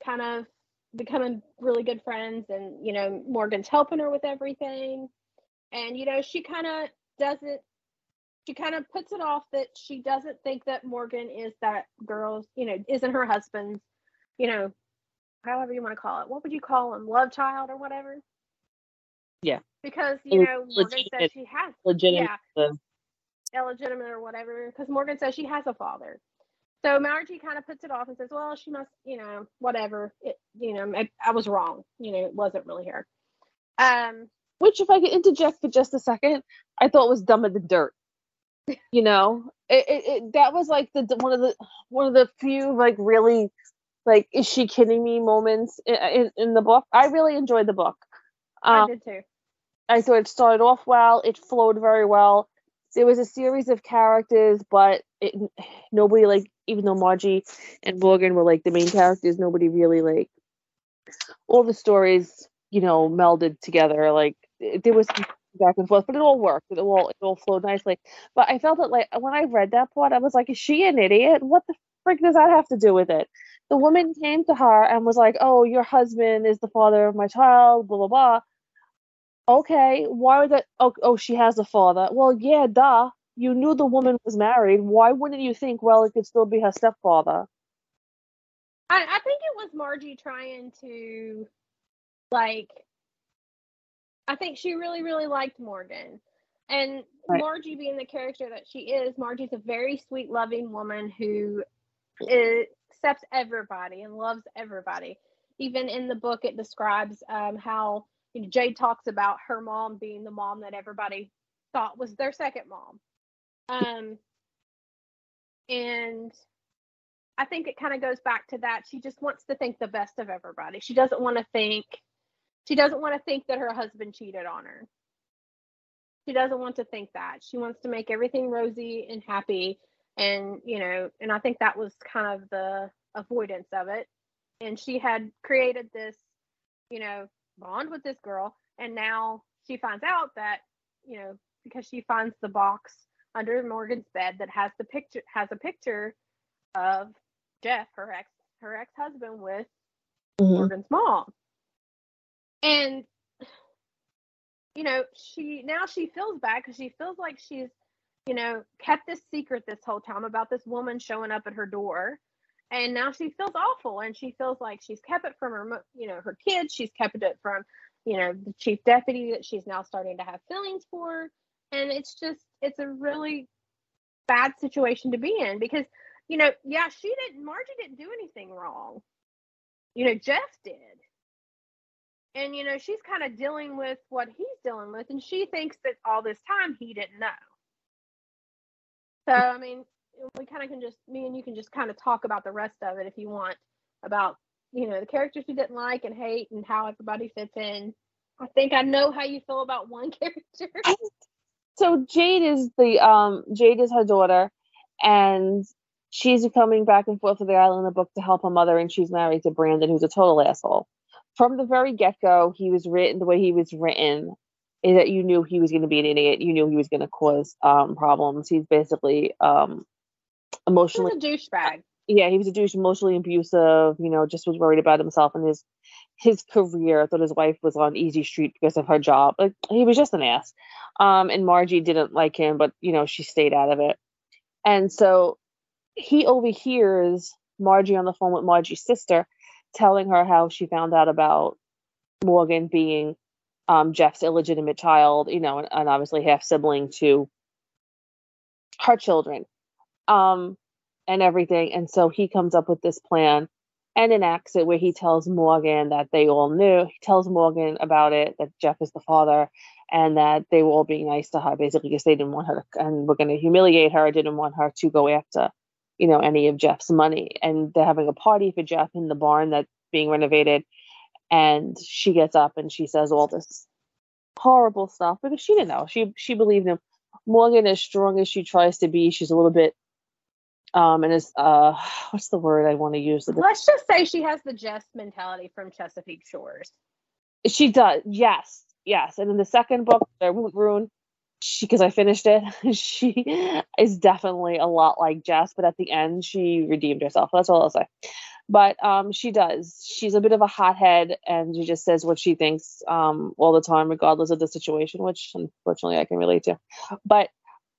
kind of becoming really good friends and you know Morgan's helping her with everything. And you know, she kind of doesn't she kind of puts it off that she doesn't think that Morgan is that girl's, you know, isn't her husband's, you know, however you want to call it. What would you call him? Love child or whatever? Yeah. Because, you know, Morgan says she has legitimate yeah, illegitimate or whatever. Because Morgan says she has a father. So Margie kind of puts it off and says, "Well, she must, you know, whatever. It, you know, I, I was wrong. You know, it wasn't really her." Um, which, if I could interject for just a second, I thought was dumb as the dirt you know it, it, it, that was like the one of the one of the few like really like is she kidding me moments in, in, in the book i really enjoyed the book um, i did too i thought it started off well it flowed very well there was a series of characters but it nobody like even though margie and morgan were like the main characters nobody really like all the stories you know melded together like there was back and forth, but it all worked. It all it all flowed nicely. But I felt that like when I read that part, I was like, is she an idiot? What the frick does that have to do with it? The woman came to her and was like, Oh, your husband is the father of my child, blah blah blah. Okay, why would that oh, oh she has a father. Well, yeah, duh. You knew the woman was married. Why wouldn't you think, well, it could still be her stepfather? I, I think it was Margie trying to like I think she really, really liked Morgan. And right. Margie being the character that she is, Margie's a very sweet, loving woman who is, accepts everybody and loves everybody. Even in the book, it describes um, how you know, Jade talks about her mom being the mom that everybody thought was their second mom. Um, and I think it kind of goes back to that. She just wants to think the best of everybody. She doesn't want to think she doesn't want to think that her husband cheated on her. She doesn't want to think that. She wants to make everything rosy and happy. And, you know, and I think that was kind of the avoidance of it. And she had created this, you know, bond with this girl. And now she finds out that, you know, because she finds the box under Morgan's bed that has the picture has a picture of Jeff, her ex her ex husband with mm-hmm. Morgan's mom and you know she now she feels bad because she feels like she's you know, kept this secret this whole time about this woman showing up at her door. And now she feels awful and she feels like she's kept it from her, you know, her kids. She's kept it from, you know, the chief deputy that she's now starting to have feelings for. And it's just, it's a really bad situation to be in because, you know, yeah, she didn't, Margie didn't do anything wrong. You know, Jeff did. And you know she's kind of dealing with what he's dealing with and she thinks that all this time he didn't know. So i mean we kind of can just me and you can just kind of talk about the rest of it if you want about you know the characters you didn't like and hate and how everybody fits in. I think i know how you feel about one character so jade is the um jade is her daughter and she's coming back and forth to the island in the book to help her mother and she's married to brandon who's a total asshole from the very get go, he was written the way he was written is that you knew he was going to be an idiot. You knew he was going to cause um, problems. He's basically um, emotionally He's a douchebag. Yeah, he was a douche, emotionally abusive. You know, just was worried about himself and his his career. I thought his wife was on easy street because of her job. Like he was just an ass. Um, and Margie didn't like him, but you know she stayed out of it. And so he overhears Margie on the phone with Margie's sister telling her how she found out about Morgan being um, Jeff's illegitimate child, you know, and, and obviously half sibling to her children, um, and everything. And so he comes up with this plan and enacts it where he tells Morgan that they all knew. He tells Morgan about it, that Jeff is the father, and that they were all being nice to her, basically, because they didn't want her to, and we're going to humiliate her, didn't want her to go after you know, any of Jeff's money. And they're having a party for Jeff in the barn that's being renovated. And she gets up and she says all this horrible stuff because she didn't know. She she believed him. Morgan, as strong as she tries to be, she's a little bit um and is uh what's the word I want to use? Let's just say she has the Jess mentality from Chesapeake Shores. She does, yes, yes. And in the second book, I won't ruin she because I finished it, she is definitely a lot like Jess, but at the end she redeemed herself. That's all I'll say. But um, she does. She's a bit of a hothead, and she just says what she thinks um, all the time, regardless of the situation, which unfortunately I can relate to. But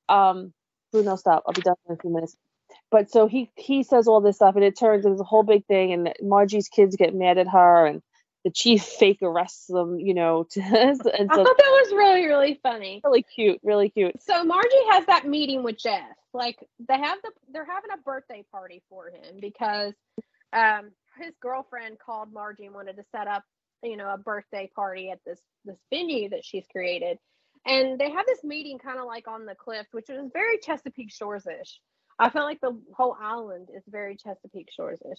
um, Bruno, stop. I'll be done in a few minutes. But so he he says all this stuff, and it turns into a whole big thing, and Margie's kids get mad at her, and the chief fake arrests them, you know. To, and so, I thought that was really, really funny. Really cute, really cute. So Margie has that meeting with Jeff. Like they have the they're having a birthday party for him because um his girlfriend called Margie and wanted to set up, you know, a birthday party at this this venue that she's created. And they have this meeting kind of like on the cliff, which is very Chesapeake Shores ish. I feel like the whole island is very Chesapeake Shores ish.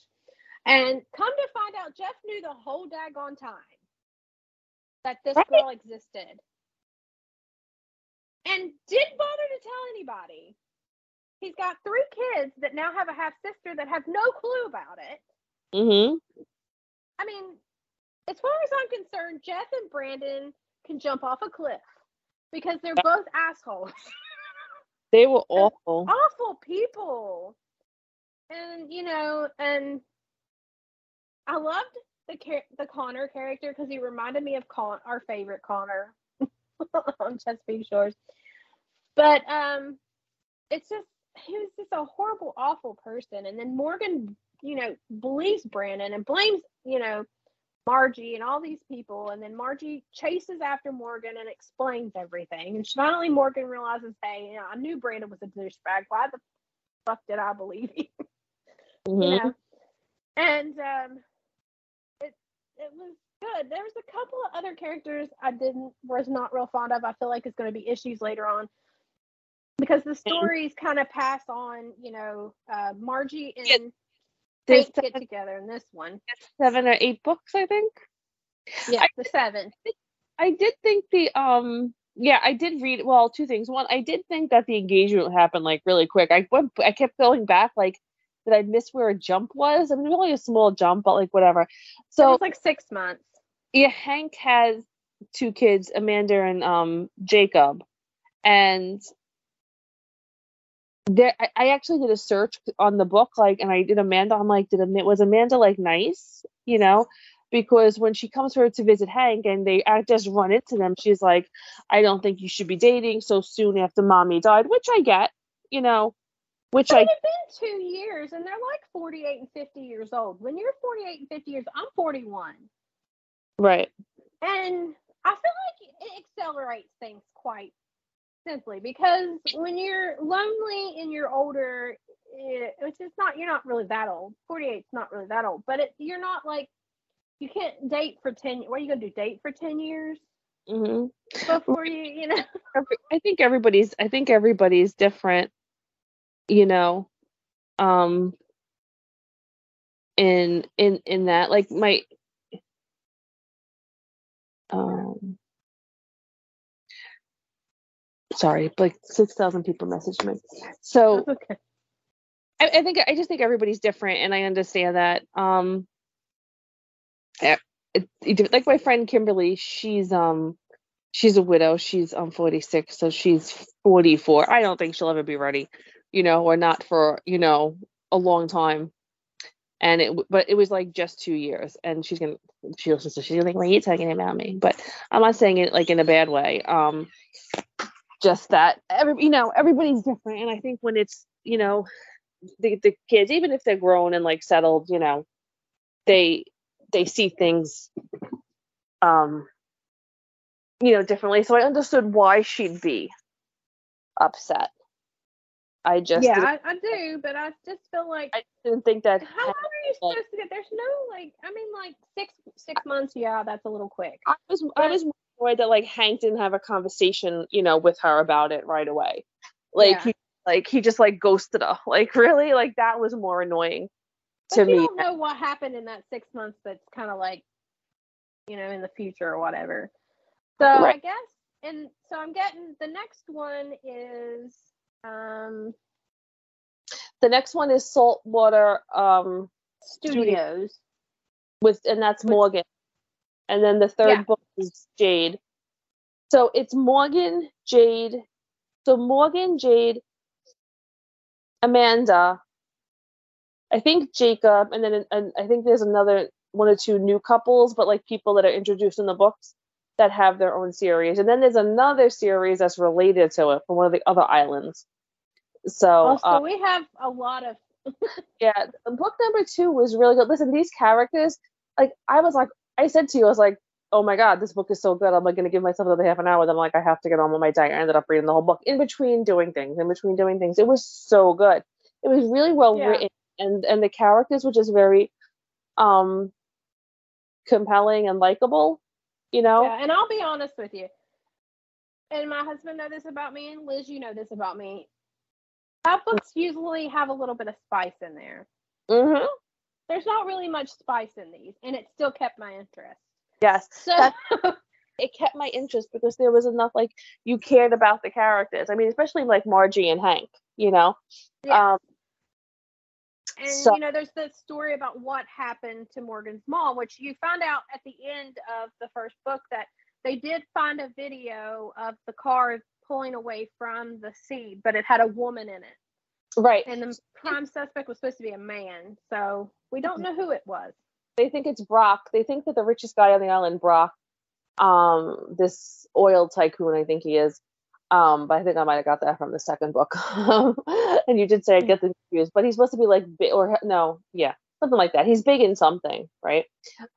And come to find out, Jeff knew the whole daggone time that this right. girl existed and didn't bother to tell anybody. He's got three kids that now have a half sister that have no clue about it. Mm-hmm. I mean, as far as I'm concerned, Jeff and Brandon can jump off a cliff because they're both assholes. They were awful. awful people. And, you know, and I loved the the Connor character because he reminded me of Con- our favorite Connor on Chesapeake Shores. But um, it's just he was just a horrible, awful person. And then Morgan, you know, believes Brandon and blames, you know, Margie and all these people. And then Margie chases after Morgan and explains everything. And finally, Morgan realizes, hey, you know, I knew Brandon was a douchebag. Why the fuck did I believe him? Mm-hmm. You know. And um, it was good. There was a couple of other characters I didn't was not real fond of. I feel like it's going to be issues later on because the stories kind of pass on. You know, uh, Margie and Kate get together in this one. Seven or eight books, I think. Yeah, I, the seven. I did think the um yeah, I did read well two things. One, I did think that the engagement happened like really quick. I went I kept going back like did I miss where a jump was? I mean, it was only a small jump, but like whatever. So it's like six months. Yeah, Hank has two kids, Amanda and um Jacob, and there I, I, actually did a search on the book, like, and I did Amanda. I'm like, did Amanda was Amanda like nice, you know? because when she comes for to visit Hank and they act just run into them, she's like, "I don't think you should be dating so soon after mommy died," which I get, you know, which But I had been two years, and they're like 48 and 50 years old. When you're 48 and 50 years, I'm 41, right, and I feel like it accelerates things quite simply because when you're lonely and you're older, it, which is not you're not really that old. 48 is not really that old, but it, you're not like you can't date for 10. What are you gonna do? Date for 10 years hmm before you, you know? I think everybody's I think everybody's different, you know, um, in in in that like my um sorry like 6000 people messaged me so okay. I, I think I just think everybody's different, and I understand that. Um, eh, it, it, like my friend Kimberly, she's um, she's a widow. She's um 46, so she's 44. I don't think she'll ever be ready, you know, or not for you know a long time. And it, but it was like just two years, and she's gonna, she listens to, she's like, "Why are you talking about me?" But I'm not saying it like in a bad way. Um, just that every, you know, everybody's different, and I think when it's, you know, the the kids, even if they're grown and like settled, you know, they they see things um you know differently. So I understood why she'd be upset. I just yeah, I, I do, but I just feel like I didn't think that how long are you like- supposed to get? There's no like, I mean, like six six months. Yeah, that's a little quick. I was I was annoyed that like Hank didn't have a conversation, you know, with her about it right away. Like Yeah. he like he just like ghosted her. Like really, like that was more annoying But to you me. don't know what happened in that six months. That's kind of like, you know, in the future or whatever. So I guess, and so I'm getting the next one is um The next one is Saltwater um studios. with and that's Morgan. And then the third Yeah. book is Jade. So it's Morgan, Jade. So Morgan, Jade, Amanda, I think Jacob, and then and I think there's another one or two new couples, but like people that are introduced in the books that have their own series. And then there's another series that's related to it from one of the other islands. So Oh, so uh, we have a lot of yeah, book number two was really good. Listen, these characters, like I was like, I said to you, I was like, oh my god, this book is so good. I'm like gonna give myself another half an hour. Then I'm like, I have to get on with my diet. I ended up reading the whole book in between doing things. In between doing things, it was so good. It was really well Yeah. written, and and the characters were just very, um, compelling and likable. You know, Yeah, and I'll be honest with you. And my husband know this about me, and Liz, you know this about me. Our books usually have a little bit of spice in there. hmm There's not really much spice in these, and it still kept my interest. yes, So it kept my interest because there was enough like you cared about the characters. I mean, especially like Margie and Hank. You know, Yeah. um, And So- you know, there's the story about what happened to Morgan's mom, which you find out at the end of the first book that they did find a video of the car pulling away from the sea, but it had a woman in it. Right. And the prime suspect was supposed to be a man. So we Mm-hmm. don't know who it was. they think it's Brock. They think that the richest guy on the island, Brock, um, this oil tycoon, I think he is. Um, but I think I might have got that from the second book. and you did say I get the confused, but he's supposed to be like big or no, yeah, something like that. He's big in something, right?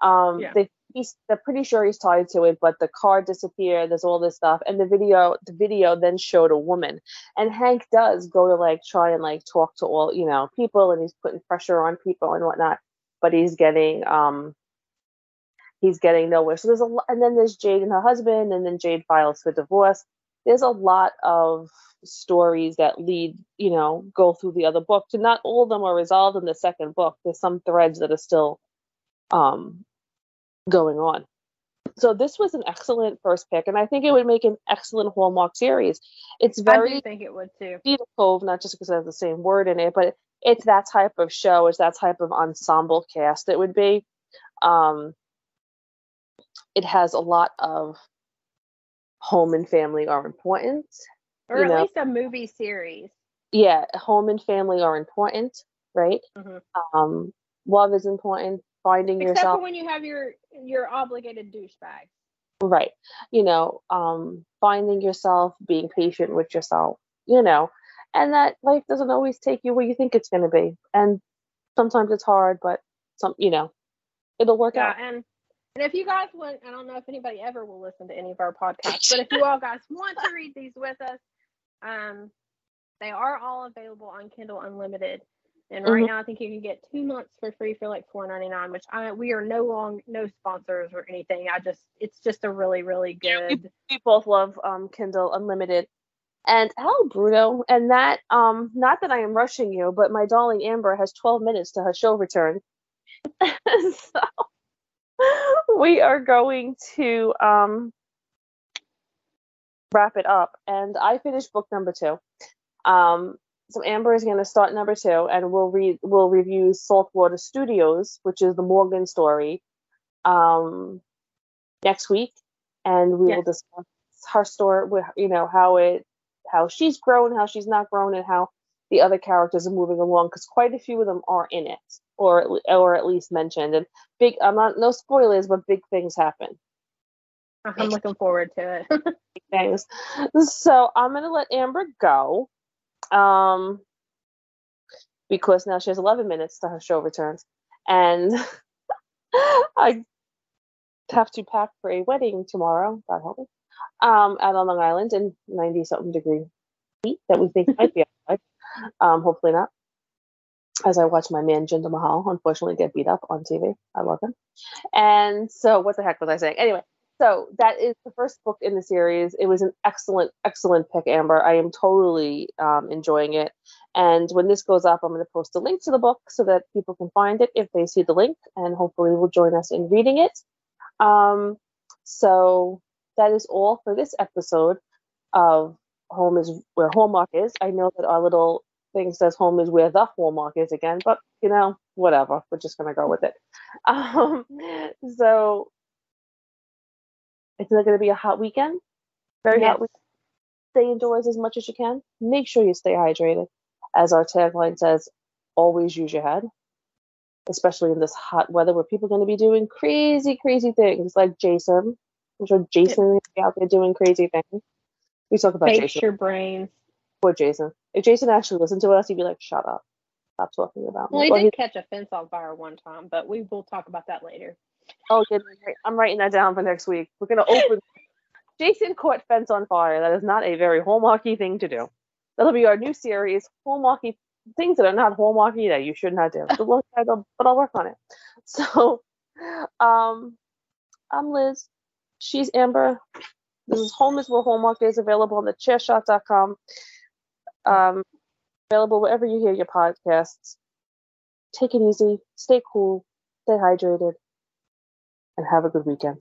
Um, Yeah. they he's they're pretty sure he's tied to it, but the car disappeared. There's all this stuff, and the video the video then showed a woman, and Hank does go to like try and like talk to all you know people, and he's putting pressure on people and whatnot but he's getting um he's getting nowhere. So there's a and then there's Jade and her husband, and then Jade files for divorce. There's a lot of stories that lead, you know, go through the other book. and not all of them are resolved in the second book. There's some threads that are still um going on. So this was an excellent first pick, and I think it would make an excellent Hallmark series. It's I very do think it would too. Cedar Cove, not just because it has the same word in it, but it's that type of show, it's that type of ensemble cast it would be. Um, it has a lot of home and family are important. Or at know. least a movie series. Yeah, home and family are important, right? Mhm. Um, love is important. Finding Except yourself for when you have your your obligated douchebag. right you know um finding yourself being patient with yourself you know and that life doesn't always take you where you think it's going to be and sometimes it's hard but some you know it'll work Yeah, out and and if you guys want, I don't know if anybody ever will listen to any of our podcasts, but if you all guys want to read these with us, um, they are all available on Kindle Unlimited. And right Mhm. now, I think you can get two months for free for like four ninety nine. Which I we are no long no sponsors or anything. I just it's just a really really good. we both love um kindle unlimited and hello bruno and that um not that i am rushing you but my darling amber has 12 minutes to her show return so we are going to um wrap it up and i finished book number two um so amber is going to start number two and we'll read we'll review saltwater studios which is the morgan story um next week. And we will discuss her story with you know how it how she's grown how she's not grown and how the other characters are moving along because quite a few of them are in it or or at least mentioned. And big i'm not no spoilers but big things happen. I'm looking forward to it. big things. So i'm gonna let amber go um because now she has 11 minutes to her show returns. And i have to pack for a wedding tomorrow god help me um out on long island in 90 something degree heat that we think might be outside. Um hopefully not. As i watch my man jinder mahal unfortunately get beat up on tv i love him. And so what the heck was i saying? Anyway so that is the first book in the series. It was an excellent excellent pick amber. I am totally um, enjoying it. And when this goes up i'm going to post a link to the book so that people can find it if they see the link and hopefully will join us in reading it. Um, so that is all for this episode of home is where hallmark is. I know that our little thing says home is where the hallmark is again but you know whatever. We're just going to go with it. Um, so it's not going to be a hot weekend very Yes. hot weekend stay indoors as much as you can make sure you stay hydrated as our tagline says always use your head especially in this hot weather where people are going to be doing crazy crazy things like jason i'm sure jason is out there doing crazy things we talk about Face jason your brains. Poor Jason. If Jason actually listened to us, he'd be like, "Shut up, stop talking about me." Well, he Well, did catch a fence on fire one time, but we will talk about that later. Oh, good. I'm writing that down for next week. We're gonna open. Jason caught fence on fire. That is not a very hallmarky thing to do. That'll be our new series, hallmarky things that are not hallmarky that you should not do. It's a long title, but I'll work on it. So, um, I'm Liz. She's Amber. This is Home is Where Hallmark is available on the chairshot.com. Um, available wherever you hear your podcasts. Take it easy, stay cool, stay hydrated, and have a good weekend.